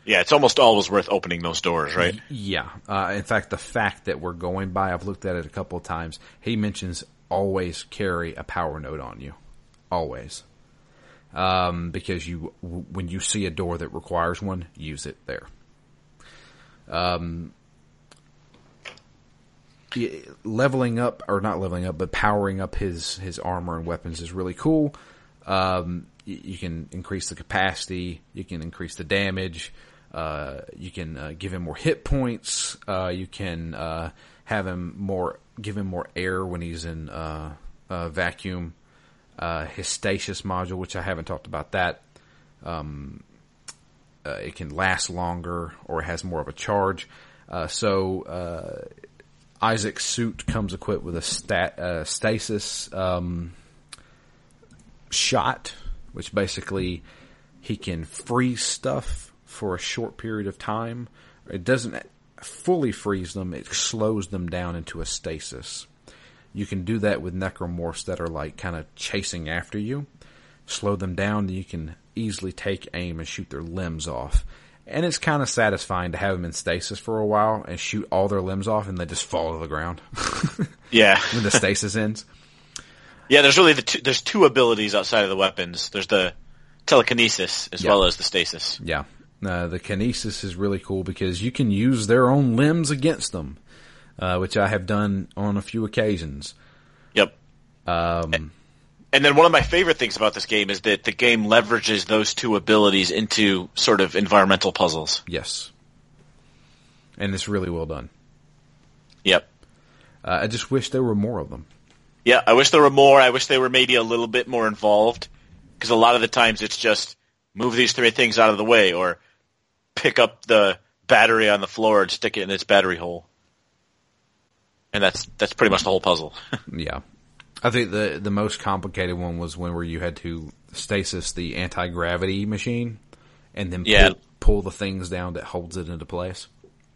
Yeah, it's almost always worth opening those doors, right? Yeah. Uh, in fact, the fact that we're going by, I've looked at it a couple of times. He mentions always carry a power node on you, always, um, because you when you see a door that requires one, use it there. Um, leveling up or not leveling up, but powering up his his armor and weapons is really cool. Um, y- you can increase the capacity, you can increase the damage, uh, you can uh, give him more hit points, uh, you can uh, have him more, give him more air when he's in uh, uh, vacuum. Uh, module, which I haven't talked about that. Um, uh, it can last longer or it has more of a charge. Uh, so uh, Isaac's suit comes equipped with a stat, stasis um, shot, which basically he can freeze stuff for a short period of time. It doesn't fully freeze them; it slows them down into a stasis. You can do that with necromorphs that are like kind of chasing after you. Slow them down, you can easily take aim and shoot their limbs off. And it's kind of satisfying to have them in stasis for a while and shoot all their limbs off and they just fall to the ground. [LAUGHS] Yeah. when the stasis ends. Yeah, there's really the two, there's two abilities outside of the weapons. There's the telekinesis as Yeah. well as the stasis. Yeah. Uh, the kinesis is really cool because you can use their own limbs against them, uh, which I have done on a few occasions. Yep. Um, And then one of my favorite things about this game is that the game leverages those two abilities into sort of environmental puzzles. yes. And it's really well done. Yep. Uh, I just wish there were more of them. Yeah, I wish there were more. I wish they were maybe a little bit more involved because a lot of the times it's just move these three things out of the way or pick up the battery on the floor and stick it in its battery hole. And that's that's pretty much the whole puzzle. [LAUGHS] Yeah. I think the the most complicated one was when where you had to stasis the anti gravity machine and then pull, Yeah. pull the things down that holds it into place.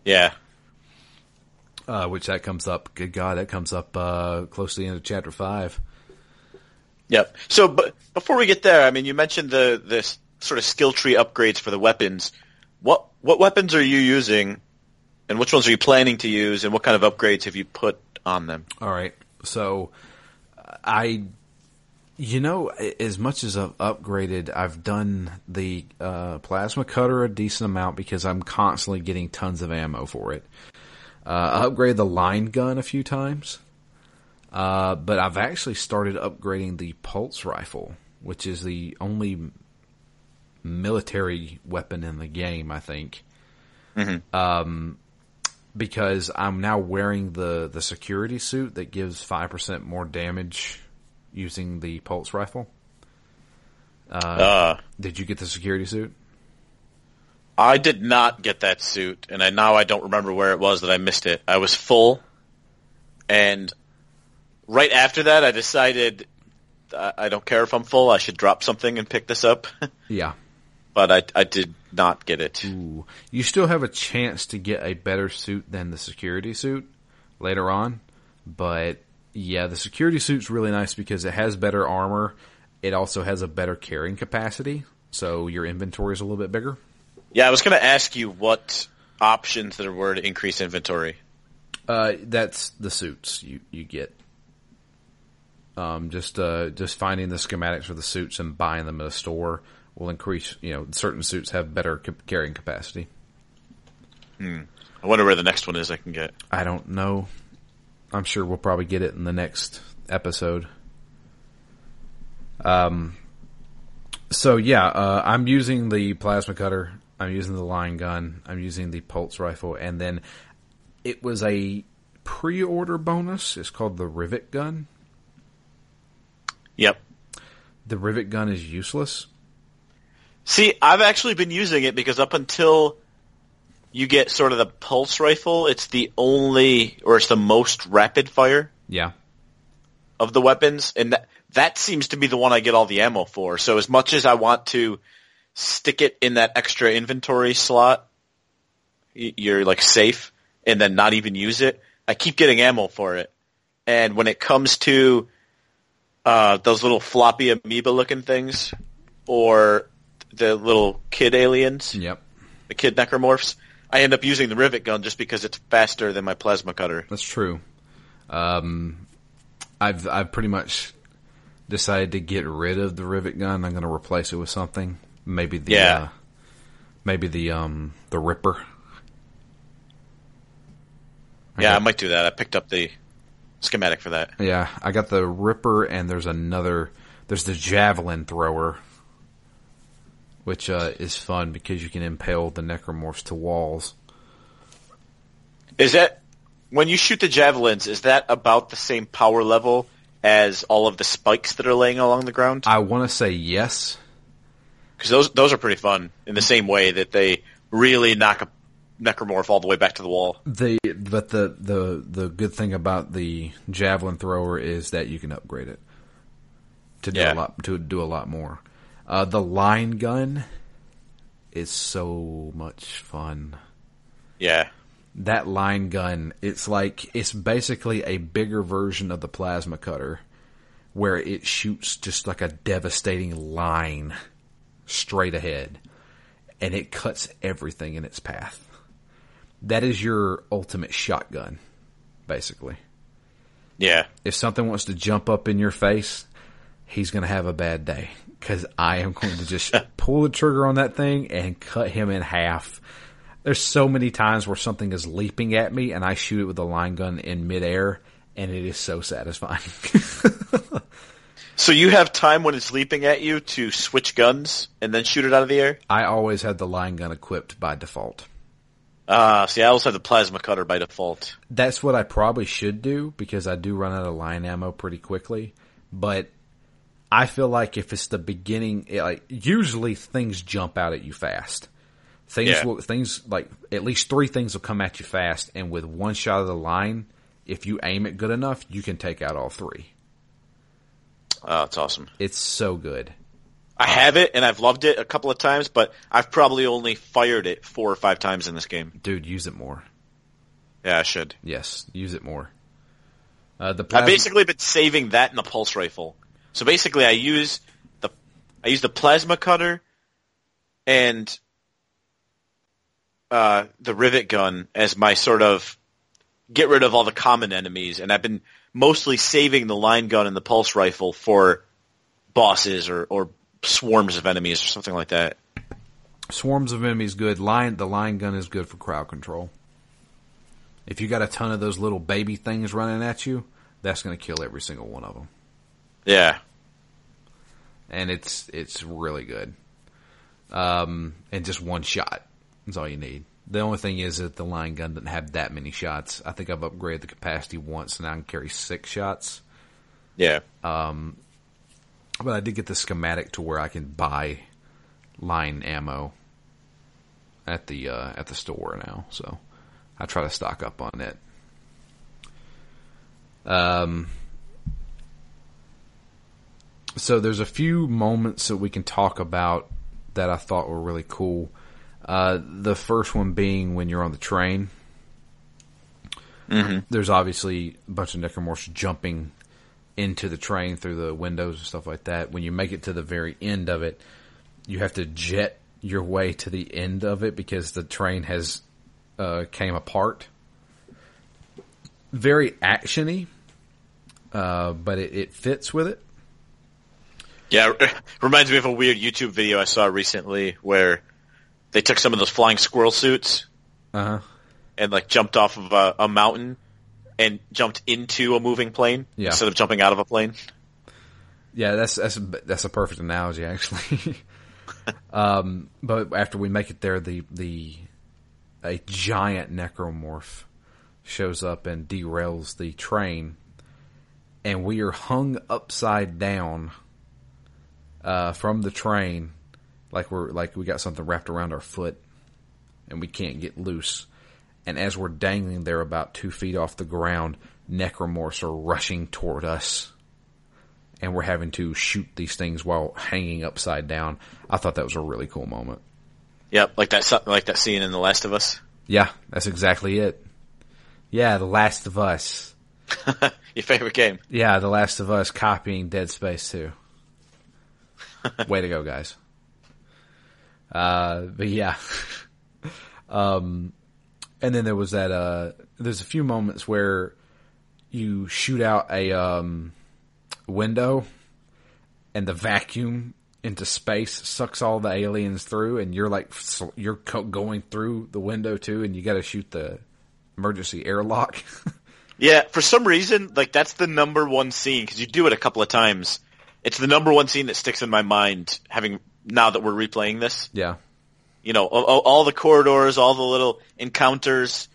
yeah. Uh, which that comes up. Good God, that comes up uh, close to the end of chapter five. Yep. So, but before we get there, I mean, you mentioned the this sort of skill tree upgrades for the weapons. What what weapons are you using, and which ones are you planning to use, and what kind of upgrades have you put on them? All right. So I, you know, as much as I've upgraded, I've done the uh, plasma cutter a decent amount because I'm constantly getting tons of ammo for it. Uh, I upgraded the line gun a few times, uh, but I've actually started upgrading the pulse rifle, which is the only military weapon in the game, I think. Um, because I'm now wearing the, the security suit that gives 5% more damage using the pulse rifle. Uh, Did you get the security suit? I did not get that suit, and I now I don't remember where it was that I missed it. I was full, and right after that, I decided I I don't care if I'm full. I should drop something and pick this up, [LAUGHS] Yeah. But I I did not get it. Ooh. You still have a chance to get a better suit than the security suit later on, but yeah, the security suit's really nice because it has better armor. It also has a better carrying capacity, so your inventory is a little bit bigger. Yeah, I was going to ask you what options there were to increase inventory. Uh, that's the suits you, you get. Um, just uh, just finding the schematics for the suits and buying them at a store will increase. You know, certain suits have better ca- carrying capacity. I wonder where the next one is I can get. I don't know. I'm sure we'll probably get it in the next episode. Um. So yeah, uh, I'm using the plasma cutter. I'm using the line gun. I'm using the pulse rifle, and then it was a pre-order bonus. It's called the rivet gun. Yep. The rivet gun is useless. See, I've actually been using it because up until you get sort of the pulse rifle, it's the only, or it's the most rapid fire Yeah. of the weapons, and that, that seems to be the one I get all the ammo for. So as much as I want to stick it in that extra inventory slot, you're like safe, and then not even use it, I keep getting ammo for it. And when it comes to uh, those little floppy amoeba looking things, or the little kid aliens, Yep. the kid necromorphs, I end up using the rivet gun just because it's faster than my plasma cutter. That's true. Um, I've I've pretty much decided to get rid of the rivet gun. I'm going to replace it with something. Maybe the Yeah. uh, maybe the um the Ripper. I Yeah, I might do that. I picked up the schematic for that. Yeah, I got the Ripper, and there's another. There's the Javelin thrower, which uh, is fun because you can impale the necromorphs to walls. Is that when you shoot the javelins? Is that about the same power level as all of the spikes that are laying along the ground? I want to say yes. because those those are pretty fun in the same way that they really knock a necromorph all the way back to the wall. The but the the the good thing about the javelin thrower is that you can upgrade it to do Yeah. a lot to do a lot more. Uh, the line gun is so much fun. Yeah, That line gun, it's like it's basically a bigger version of the plasma cutter, where it shoots just like a devastating line straight ahead, and it cuts everything in its path. That is your ultimate shotgun, basically. yeah, If something wants to jump up in your face, he's going to have a bad day because I am going to just [LAUGHS] pull the trigger on that thing and cut him in half. There's so many times where something is leaping at me and I shoot it with a line gun in midair and it is so satisfying. [LAUGHS] So you have time when it's leaping at you to switch guns and then shoot it out of the air? I always had the line gun equipped by default. Ah, see, I also have the plasma cutter by default. That's what I probably should do because I do run out of line ammo pretty quickly. But I feel like if it's the beginning, it, like usually things jump out at you fast. Things Yeah. will things like at least three things will come at you fast, and with one shot of the line, if you aim it good enough, you can take out all three. Oh, that's awesome. It's so good. I have it and I've loved it a couple of times, but I've probably only fired it four or five times in this game. Dude, use it more. Yeah, I should. Yes, use it more. Uh, the I've basically been saving that and the pulse rifle. So basically, I use the I use the plasma cutter and uh, the rivet gun as my sort of get rid of all the common enemies, and I've been mostly saving the line gun and the pulse rifle for bosses or, or swarms of enemies or something like that. swarms of enemies good. Line the line gun is good for crowd control. If you got a ton of those little baby things running at you, that's going to kill every single one of them, Yeah, and it's it's really good. Um, and just one shot is all you need. The only thing is that the line gun doesn't have that many shots. I think I've upgraded the capacity once, and I can carry six shots. yeah. But I did get the schematic to where I can buy line ammo at the uh, at the store now, so I try to stock up on it. Um, so there's a few moments that we can talk about that I thought were really cool. Uh, the first one being when you're on the train. There's obviously a bunch of necromorphs jumping into the train through the windows and stuff like that. When you make it to the very end of it, you have to jet your way to the end of it because the train has uh, came apart. Very actiony, uh, but it, it fits with it. Yeah, reminds me of a weird YouTube video I saw recently where they took some of those flying squirrel suits Uh huh. and like jumped off of a, a mountain and jumped into a moving plane Yeah. instead of jumping out of a plane. Yeah, that's that's that's a perfect analogy actually. [LAUGHS] um, but after we make it there, the the a giant necromorph shows up and derails the train, and we are hung upside down uh, from the train, like we're like we got something wrapped around our foot, and we can't get loose. And as we're dangling there about two feet off the ground, necromorphs are rushing toward us and we're having to shoot these things while hanging upside down. I thought that was a really cool moment. Yep, like that like that scene in The Last of Us. Yeah, that's exactly it. Yeah, The Last of Us. [LAUGHS] Your favorite game. Yeah, The Last of Us copying Dead Space 2. [LAUGHS] Way to go, guys. Uh, but yeah. [LAUGHS] um, and then there was that, uh, there's a few moments where you shoot out a, um, window and the vacuum into space sucks all the aliens through and you're like, you're going through the window too and you gotta shoot the emergency airlock. [LAUGHS] Yeah, for some reason, like that's the number one scene because you do it a couple of times. It's the number one scene that sticks in my mind. Having now that we're replaying this, yeah. you know, all, all the corridors, all the little encounters.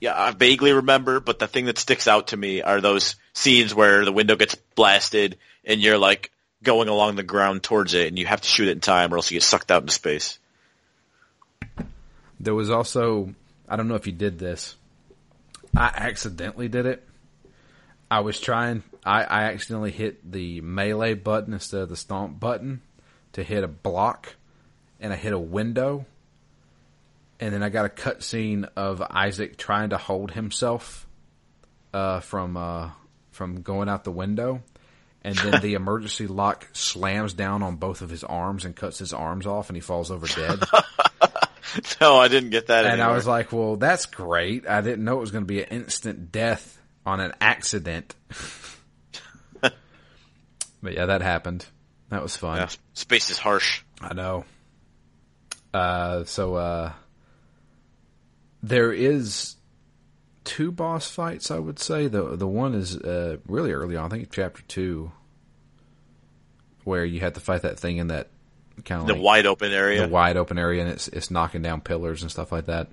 Yeah, I vaguely remember, but the thing that sticks out to me are those scenes where the window gets blasted and you're like going along the ground towards it, and you have to shoot it in time, or else you get sucked out into space. There was also, I don't know if you did this. I accidentally did it. I was trying, I, I accidentally hit the melee button instead of the stomp button to hit a block, and I hit a window. And then I got a cutscene of Isaac trying to hold himself uh, from uh, from going out the window, and then the [LAUGHS] emergency lock slams down on both of his arms and cuts his arms off, and he falls over dead. [LAUGHS] no, I didn't get that. And anymore. I was like, well, that's great. I didn't know it was going to be an instant death on an accident. [LAUGHS] but yeah, that happened. That was fun. Yeah, space is harsh. I know. Uh, so, uh, there is two boss fights, I would say. The, the one is, uh, really early on. I think chapter two, where you had to fight that thing in that kind of The like wide open area. the wide open area and it's, it's knocking down pillars and stuff like that.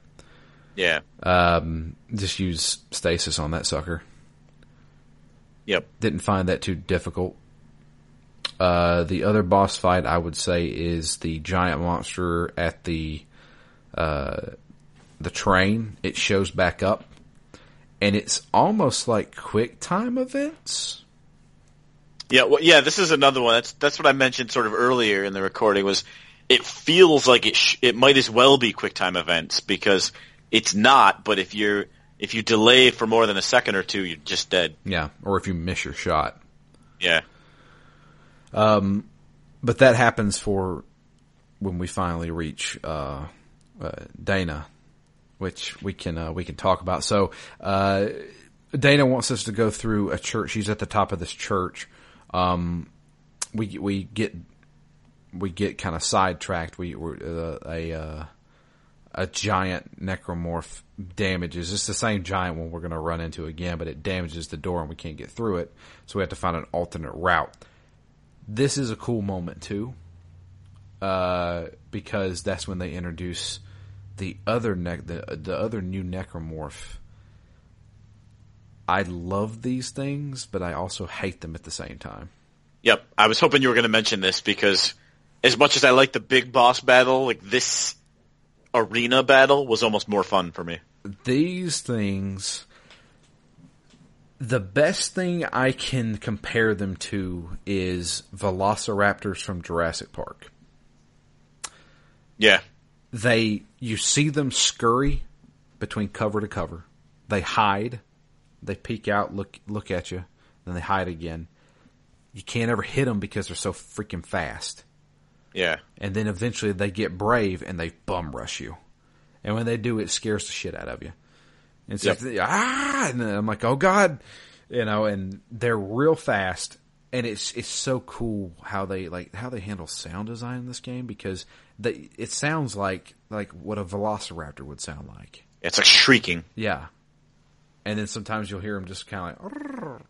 Yeah. Um, just use stasis on that sucker. Yep. Didn't find that too difficult. Uh, the other boss fight I would say is the giant monster at the uh, the train. It shows back up, and it's almost like quick time events. Yeah, well, yeah. This is another one. That's that's what I mentioned sort of earlier in the recording. Was it feels like it sh- it might as well be quick time events because it's not. But if you're if you delay for more than a second or two, you're just dead. Yeah, or if you miss your shot. Yeah. Um, but that happens for when we finally reach uh, uh, Daina, which we can uh, we can talk about. So uh, Daina wants us to go through a church. She's at the top of this church. Um, we we get we get kind of sidetracked. We we're, uh, a uh, a giant necromorph damages. It's the same giant one we're going to run into again, but it damages the door and we can't get through it. So we have to find an alternate route this is a cool moment too, uh, because that's when they introduce the other ne- the the other new necromorph. I love these things, but I also hate them at the same time. Yep. I was hoping you were going to mention this because as much as I like the big boss battle, like this arena battle was almost more fun for me. These things, the best thing I can compare them to is Velociraptors from Jurassic Park. Yeah. they you see them scurry between cover to cover. They hide. They peek out, look look at you, then they hide again. You can't ever hit them because they're so freaking fast. Yeah. And then eventually they get brave and they bum rush you. And when they do, it scares the shit out of you. And so Yep. ah, and then I'm like, oh god, you know, and they're real fast. And it's it's so cool how they like how they handle sound design in this game because they it sounds like like what a Velociraptor would sound like. It's like shrieking. Yeah. And then sometimes you'll hear them just kind of like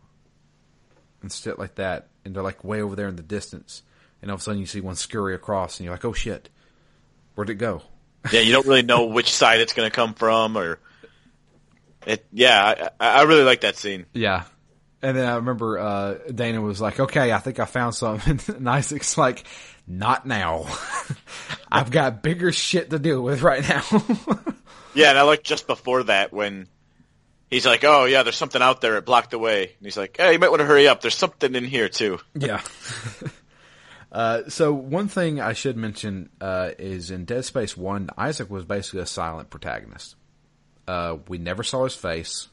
and shit like that, and they're like way over there in the distance, and all of a sudden you see one scurry across, and you're like, oh shit, where'd it go? [LAUGHS] Yeah, you don't really know which side it's going to come from or it yeah, I, I really like that scene. Yeah. And then I remember uh, Daina was like, "Okay, I think I found something," [LAUGHS] and Isaac's like, "Not now. [LAUGHS] I've got bigger shit to deal with right now." Yeah, and I like just before that when he's like, "Oh yeah, there's something out there. It blocked the way." And he's like, "Hey, you might want to hurry up. There's something in here too." Yeah. Uh, so one thing I should mention uh, is in Dead Space One, Isaac was basically a silent protagonist. Uh, we never saw his face.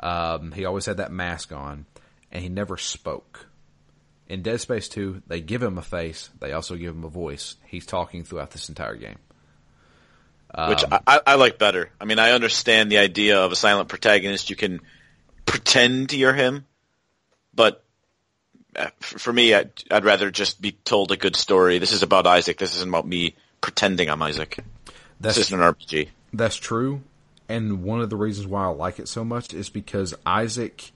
Um, he always had that mask on, and he never spoke. In Dead Space Two, they give him a face. They also give him a voice. He's talking throughout this entire game. which Um, I, I I like better. I mean, I understand the idea of a silent protagonist. You can pretend you're him, but Uh, for me, I'd, I'd rather just be told a good story. This is about Isaac. This isn't about me pretending I'm Isaac. That's This isn't an RPG. That's true. And one of the reasons why I like it so much is because Isaac,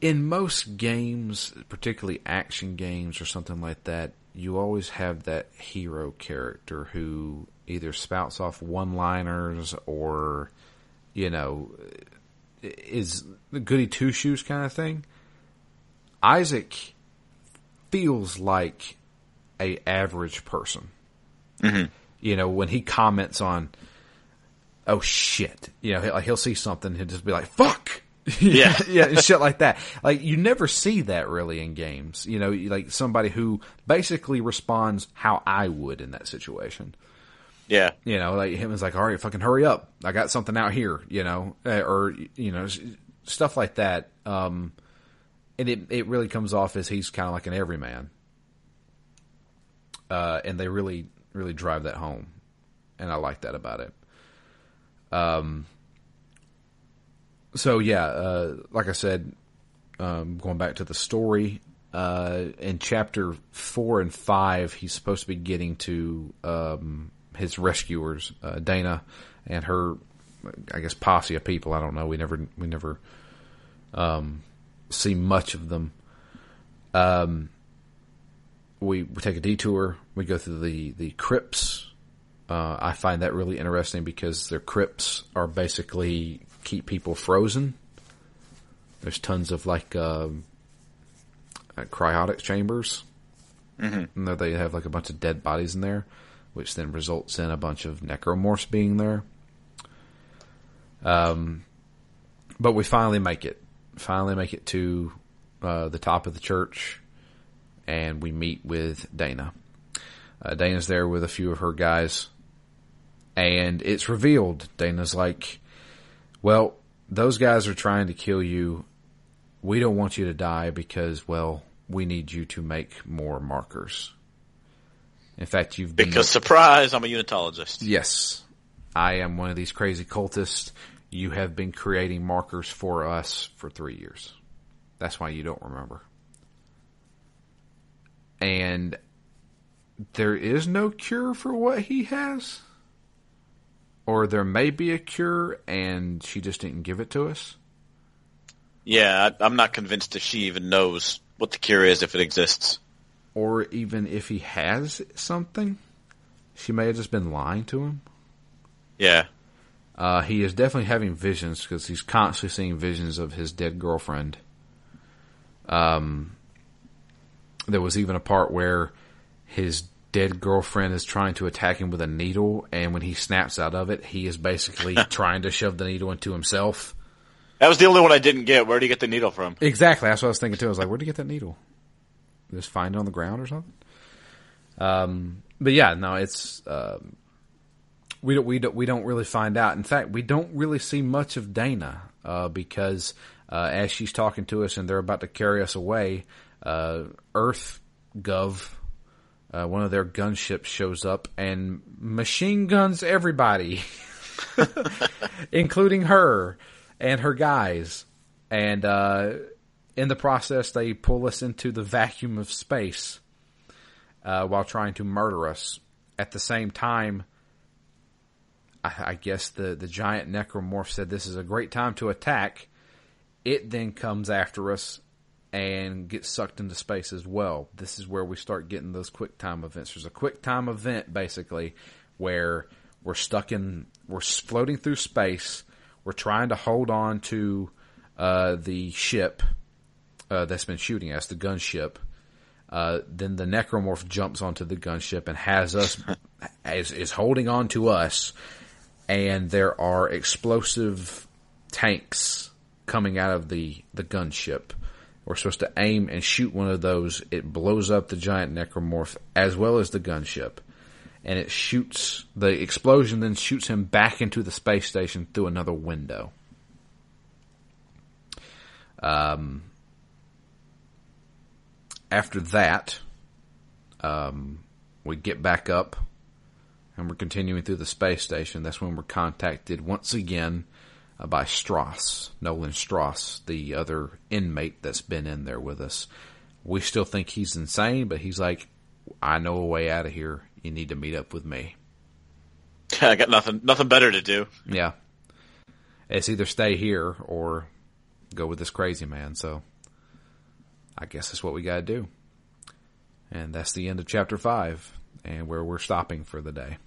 in most games, particularly action games or something like that, you always have that hero character who either spouts off one liners or, you know, is the goody two shoes kind of thing. Isaac feels like a average person. Mm-hmm. You know, when he comments on, "Oh shit," you know, he'll, he'll see something, he'll just be like, "Fuck." [LAUGHS] Yeah. [LAUGHS] yeah, and shit like that. Like you never see that really in games. You know, like somebody who basically responds how I would in that situation. Yeah. You know, like him is like, all right, fucking hurry up. I got something out here, you know, uh, or, you know, stuff like that. Um, and it, it really comes off as he's kind of like an everyman. Uh, and they really, really drive that home. And I like that about it. Um, so yeah, uh, like I said, um, going back to the story, uh, in chapter four and five, he's supposed to be getting to, um, his rescuers, uh, Daina and her, I guess posse of people. I don't know. We never, we never, um, see much of them. Um, we, we take a detour. We go through the, the crypts. Uh, I find that really interesting because their crypts are basically keep people frozen. There's tons of like, um, uh, cryotic chambers. Mm-hmm. And they have like a bunch of dead bodies in there, which then results in a bunch of necromorphs being there. Um, but we finally make it. Finally make it to uh, the top of the church, and we meet with Daina. Uh, Daina's there with a few of her guys, and it's revealed. Daina's like, "Well, those guys are trying to kill you. We don't want you to die because, well, we need you to make more markers." In fact, you've been Because surprise, I'm a unitologist. Yes. I am one of these crazy cultists. You have been creating markers for us for three years. That's why you don't remember. And there is no cure for what he has? Or there may be a cure and she just didn't give it to us? Yeah, I, I'm not convinced if she even knows what the cure is if it exists. Or even if he has something? She may have just been lying to him? Yeah. Uh, he is definitely having visions because he's constantly seeing visions of his dead girlfriend. Um, there was even a part where his dead girlfriend is trying to attack him with a needle, and when he snaps out of it, he is basically [LAUGHS] trying to shove the needle into himself. That was the only one I didn't get. Where would you get the needle from? Exactly, that's what I was thinking too. I was like, "Where'd you get that needle? Just find it on the ground or something?" Um, but yeah, no, it's um, we don't we don't we don't really find out. In fact, we don't really see much of Daina uh, because uh, as she's talking to us and they're about to carry us away, uh, Earth Gov, uh, one of their gunships shows up and machine guns everybody, [LAUGHS] including her and her guys, and uh, in the process they pull us into the vacuum of space uh, while trying to murder us. At the same time, I, I guess the, the giant necromorph said this is a great time to attack. It then comes after us and gets sucked into space as well. This is where we start getting those quick time events. There's a quick time event basically where we're stuck in, we're floating through space. We're trying to hold on to uh, the ship uh, that's been shooting us, the gunship. Uh, then the necromorph jumps onto the gunship and has us [LAUGHS] is, is holding on to us, and there are explosive tanks coming out of the the gunship. We're supposed to aim and shoot one of those. It blows up the giant necromorph as well as the gunship, and it shoots the explosion. Then shoots him back into the space station through another window. Um, after that, um, we get back up and we're continuing through the space station. That's when we're contacted once again uh, by Stross, Nolan Stross, the other inmate that's been in there with us. We still think he's insane, but he's like, I know a way out of here. You need to meet up with me. [LAUGHS] I got nothing, nothing better to do. Yeah. It's either stay here or go with this crazy man. So I guess that's what we got to do. And that's the end of chapter five and where we're stopping for the day.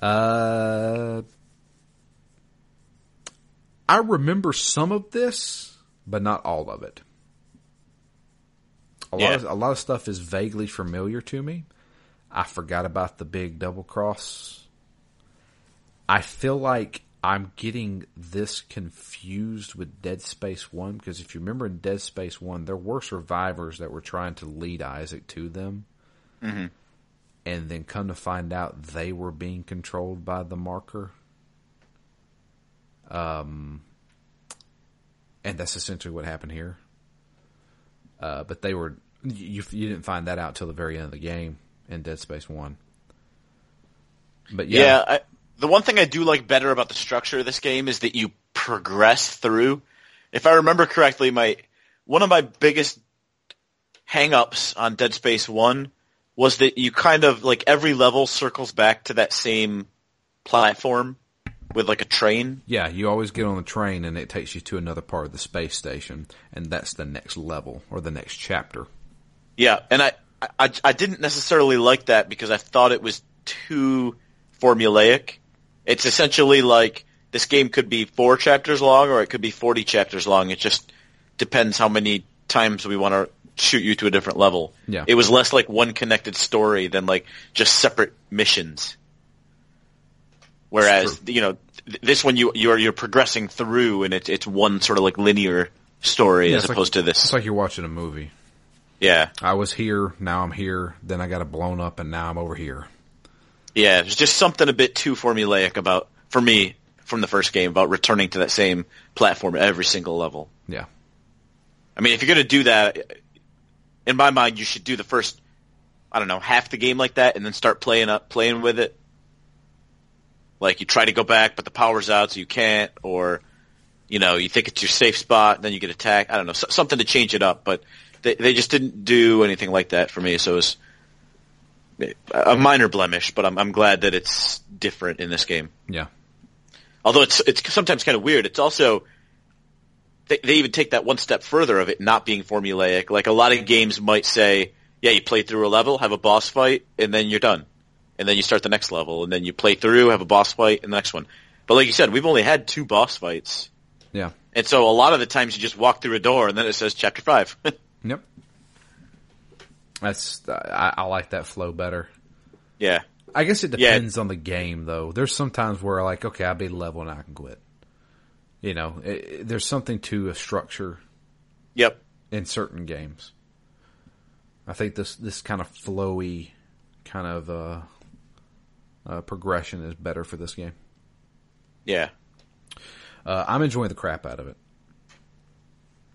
Uh, I remember some of this, but not all of it. a Yeah. lot of a lot of stuff is vaguely familiar to me. I forgot about the big double cross. I feel like I'm getting this confused with Dead Space 1 because if you remember in Dead Space 1, there were survivors that were trying to lead Isaac to them. Mhm. And then come to find out they were being controlled by the marker. Um, and that's essentially what happened here. Uh, but they were you you didn't find that out till the very end of the game in Dead Space One. But yeah, Yeah, I, the one thing I do like better about the structure of this game is that you progress through. If I remember correctly, my one of my biggest hang-ups on Dead Space 1 was that you kind of like every level circles back to that same platform with like a train. yeah, you always get on the train and it takes you to another part of the space station, and that's the next level or the next chapter. Yeah, and I, I I didn't necessarily like that because I thought it was too formulaic. It's essentially like this game could be four chapters long or it could be 40 chapters long. It just depends how many times we want to shoot you to a different level. Yeah. It was less like one connected story than like just separate missions. Whereas, you know, th- this one you you're you're progressing through and it's it's one sort of like linear story Yeah, as it's like- opposed to this. It's like you're watching a movie. yeah. I was here, now I'm here, then I got it blown up, and now I'm over here. Yeah, there's just something a bit too formulaic about, for me, from the first game, about returning to that same platform every single level. Yeah, I mean, if you're going to do that, in my mind, you should do the first, I don't know, half the game like that, and then start playing up, playing with it. Like you try to go back, but the power's out, so you can't, or you know, you think it's your safe spot, then you get attacked. I don't know, so, something to change it up. But they they just didn't do anything like that for me, so it was a minor blemish. But I'm I'm glad that it's different in this game. yeah, Although it's it's sometimes kind of weird. It's also they, they even take that one step further of it not being formulaic. Like a lot of games might say, yeah, you play through a level, have a boss fight, and then you're done, and then you start the next level, and then you play through, have a boss fight, and the next one. But like you said, we've only had two boss fights, yeah, and so a lot of the times you just walk through a door, and then it says chapter five. [LAUGHS] yep. That's I, I like that flow better. yeah, I guess it Yeah. depends on the game, though. There's some times where like, okay, I'll be level and I can quit. You know, it, it- there's something to a structure yep, in certain games. I think this this kind of flowy kind of uh, uh, progression is better for this game. yeah, Uh, I'm enjoying the crap out of it.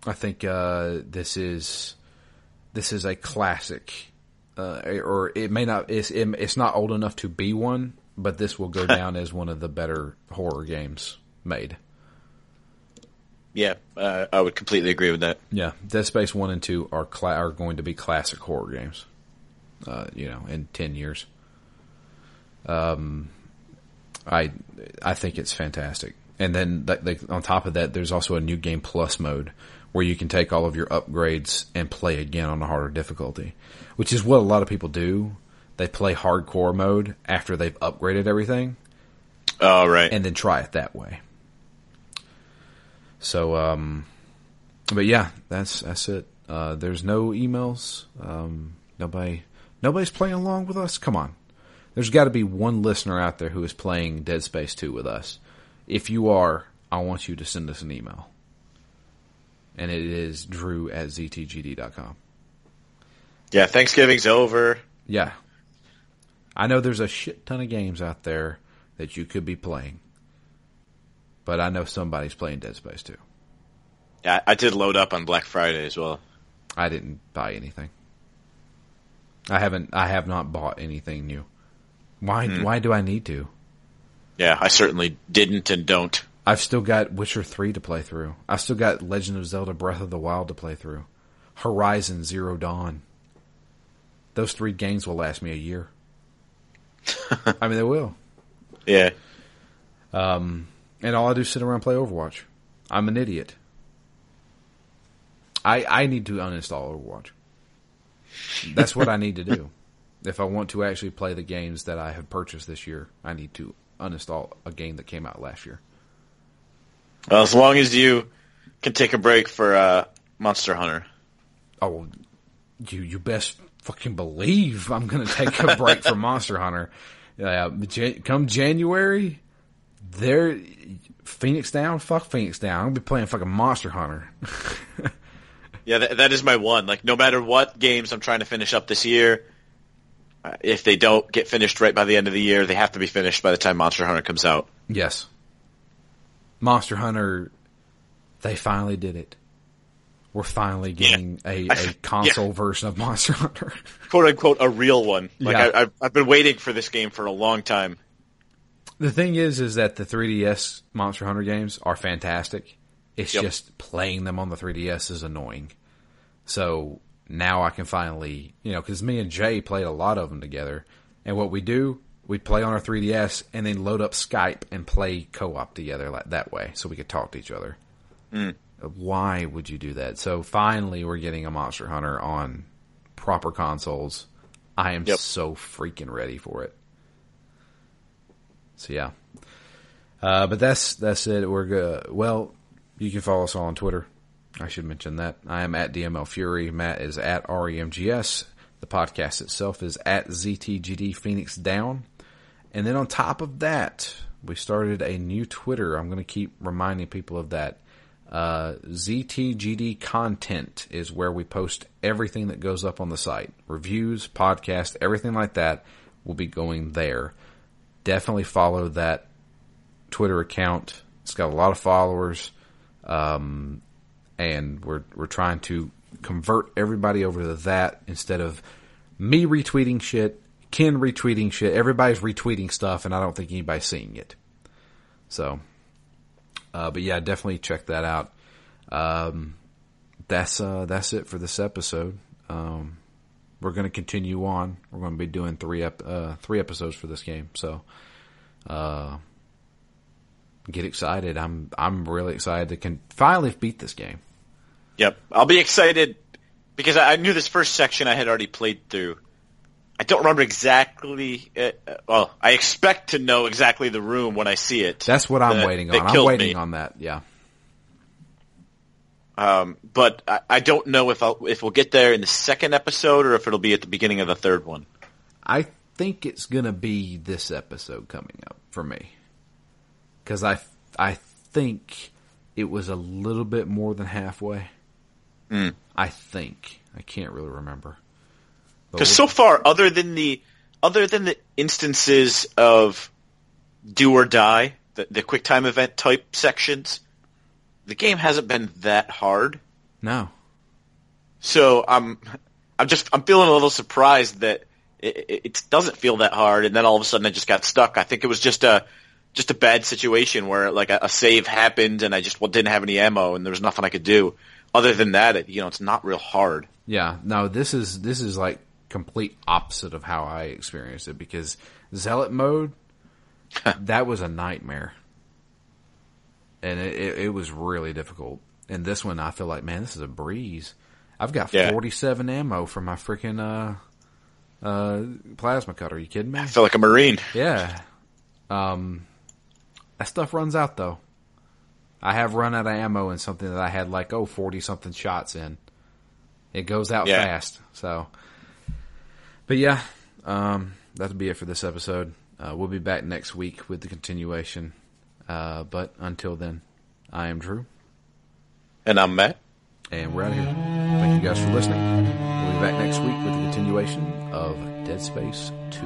I think uh, this is this is a classic, uh, or it may not. It's it, it's not old enough to be one, but this will go [LAUGHS] down as one of the better horror games made. yeah. Uh, I would completely agree with that. Yeah, Dead Space one and two are cla- are going to be classic horror games. Uh, you know, in ten years. Um, I I think it's fantastic. And then th- th- on top of that, there's also a new game plus mode where you can take all of your upgrades and play again on a harder difficulty, which is what a lot of people do. They play hardcore mode after they've upgraded everything Oh right. and then try it that way. So, um, but yeah, that's that's it. Uh, there's no emails. Um, nobody, nobody's playing along with us. Come on, there's got to be one listener out there who is playing Dead Space Two with us. If you are, I want you to send us an email, and it is Drew at ztgd.com. yeah, Thanksgiving's over. Yeah, I know there's a shit ton of games out there that you could be playing, but I know somebody's playing Dead Space Two. Yeah, I did load up on Black Friday as well. I didn't buy anything. I haven't. I have not bought anything new. Why? Hmm. Why do I need to? Yeah, I certainly didn't and don't. I've still got Witcher three to play through. I've still got Legend of Zelda: Breath of the Wild to play through. Horizon Zero Dawn. Those three games will last me a year. [LAUGHS] I mean, they will. Yeah. Um, and all I do is sit around and play Overwatch. I'm an idiot. I I need to uninstall Overwatch. That's what I need to do. [LAUGHS] If I want to actually play the games that I have purchased this year, I need to uninstall a game that came out last year. Well, as long as you can take a break for uh, Monster Hunter. Oh, you you best fucking believe I'm gonna take a break from Monster Hunter. [LAUGHS] Uh, Jan- come January, there, Phoenix down. Fuck Phoenix down. I'm gonna be playing fucking Monster Hunter. [LAUGHS] Yeah, that, that is my one. Like, no matter what games I'm trying to finish up this year, uh, if they don't get finished right by the end of the year, they have to be finished by the time Monster Hunter comes out. yes, Monster Hunter. They finally did it. We're finally getting a console version of Monster Hunter. [LAUGHS] Quote unquote, a real one. Like, Yeah. I, I've, I've been waiting for this game for a long time. The thing is, is that the 3DS Monster Hunter games are fantastic. It's Yep. just playing them on the 3DS is annoying. So now I can finally, you know, because me and Jay played a lot of them together, and what we do, we play on our 3DS and then load up Skype and play co-op together like that way, so we could talk to each other. Why would you do that? So finally, we're getting a Monster Hunter on proper consoles. I am Yep. so freaking ready for it. So yeah, uh, but that's that's it. We're good. Well, you can follow us all on Twitter. I should mention that I am at DML Fury. Matt is at REMGS. The podcast itself is at ZTGD Phoenix Down. And then on top of that, we started a new Twitter. I'm going to keep reminding people of that. Uh, ZTGD content is where we post everything that goes up on the site. Reviews, podcast, everything like that will be going there. Definitely follow that Twitter account. It's got a lot of followers. Um, and we're, we're trying to convert everybody over to that instead of me retweeting shit, Ken retweeting shit. Everybody's retweeting stuff and I don't think anybody's seeing it. So, uh, but yeah, definitely check that out. Um, that's, uh, that's it for this episode. Um, we're going to continue on. We're going to be doing three ep- uh, three episodes for this game. So, uh, get excited. I'm I'm really excited to can finally beat this game. Yep. I'll be excited because I I knew this first section I had already played through. I don't remember exactly. Uh, uh, well, I expect to know exactly the room when I see it. That's what I'm that- waiting on. I'm waiting me. on that. Yeah. Um, but I, I don't know if I'll, if we'll get there in the second episode or if it'll be at the beginning of the third one. I think it's gonna be this episode coming up for me because I I think it was a little bit more than halfway. Mm. I think I can't really remember. Because so far, other than the other than the instances of do or die, the, the quick time event type sections, the game hasn't been that hard. no, So I'm I'm just I'm feeling a little surprised that it, it, doesn't feel that hard, and then all of a sudden I just got stuck. I think it was just a just a bad situation where like a, a save happened and I just didn't have any ammo and there was nothing I could do. Other than that, it, you know, it's not real hard. Yeah, no, this is this is like complete opposite of how I experienced it because zealot mode that was a nightmare, and it, it, it was really difficult. And this one, I feel like, man, this is a breeze. I've got Yeah. forty seven ammo for my freaking uh, uh, plasma cutter. Are you kidding me? I feel like a marine. Yeah. Um, that stuff runs out though. I have run out of ammo in something that I had like oh 40 something shots in. It goes out Yeah. fast. So, but yeah, um, that'll be it for this episode. Uh, we'll be back next week with the continuation. Uh, but until then, I am Drew, And I'm Matt. and we're out of here. Thank you guys for listening. We'll be back next week with the continuation of Dead Space 2.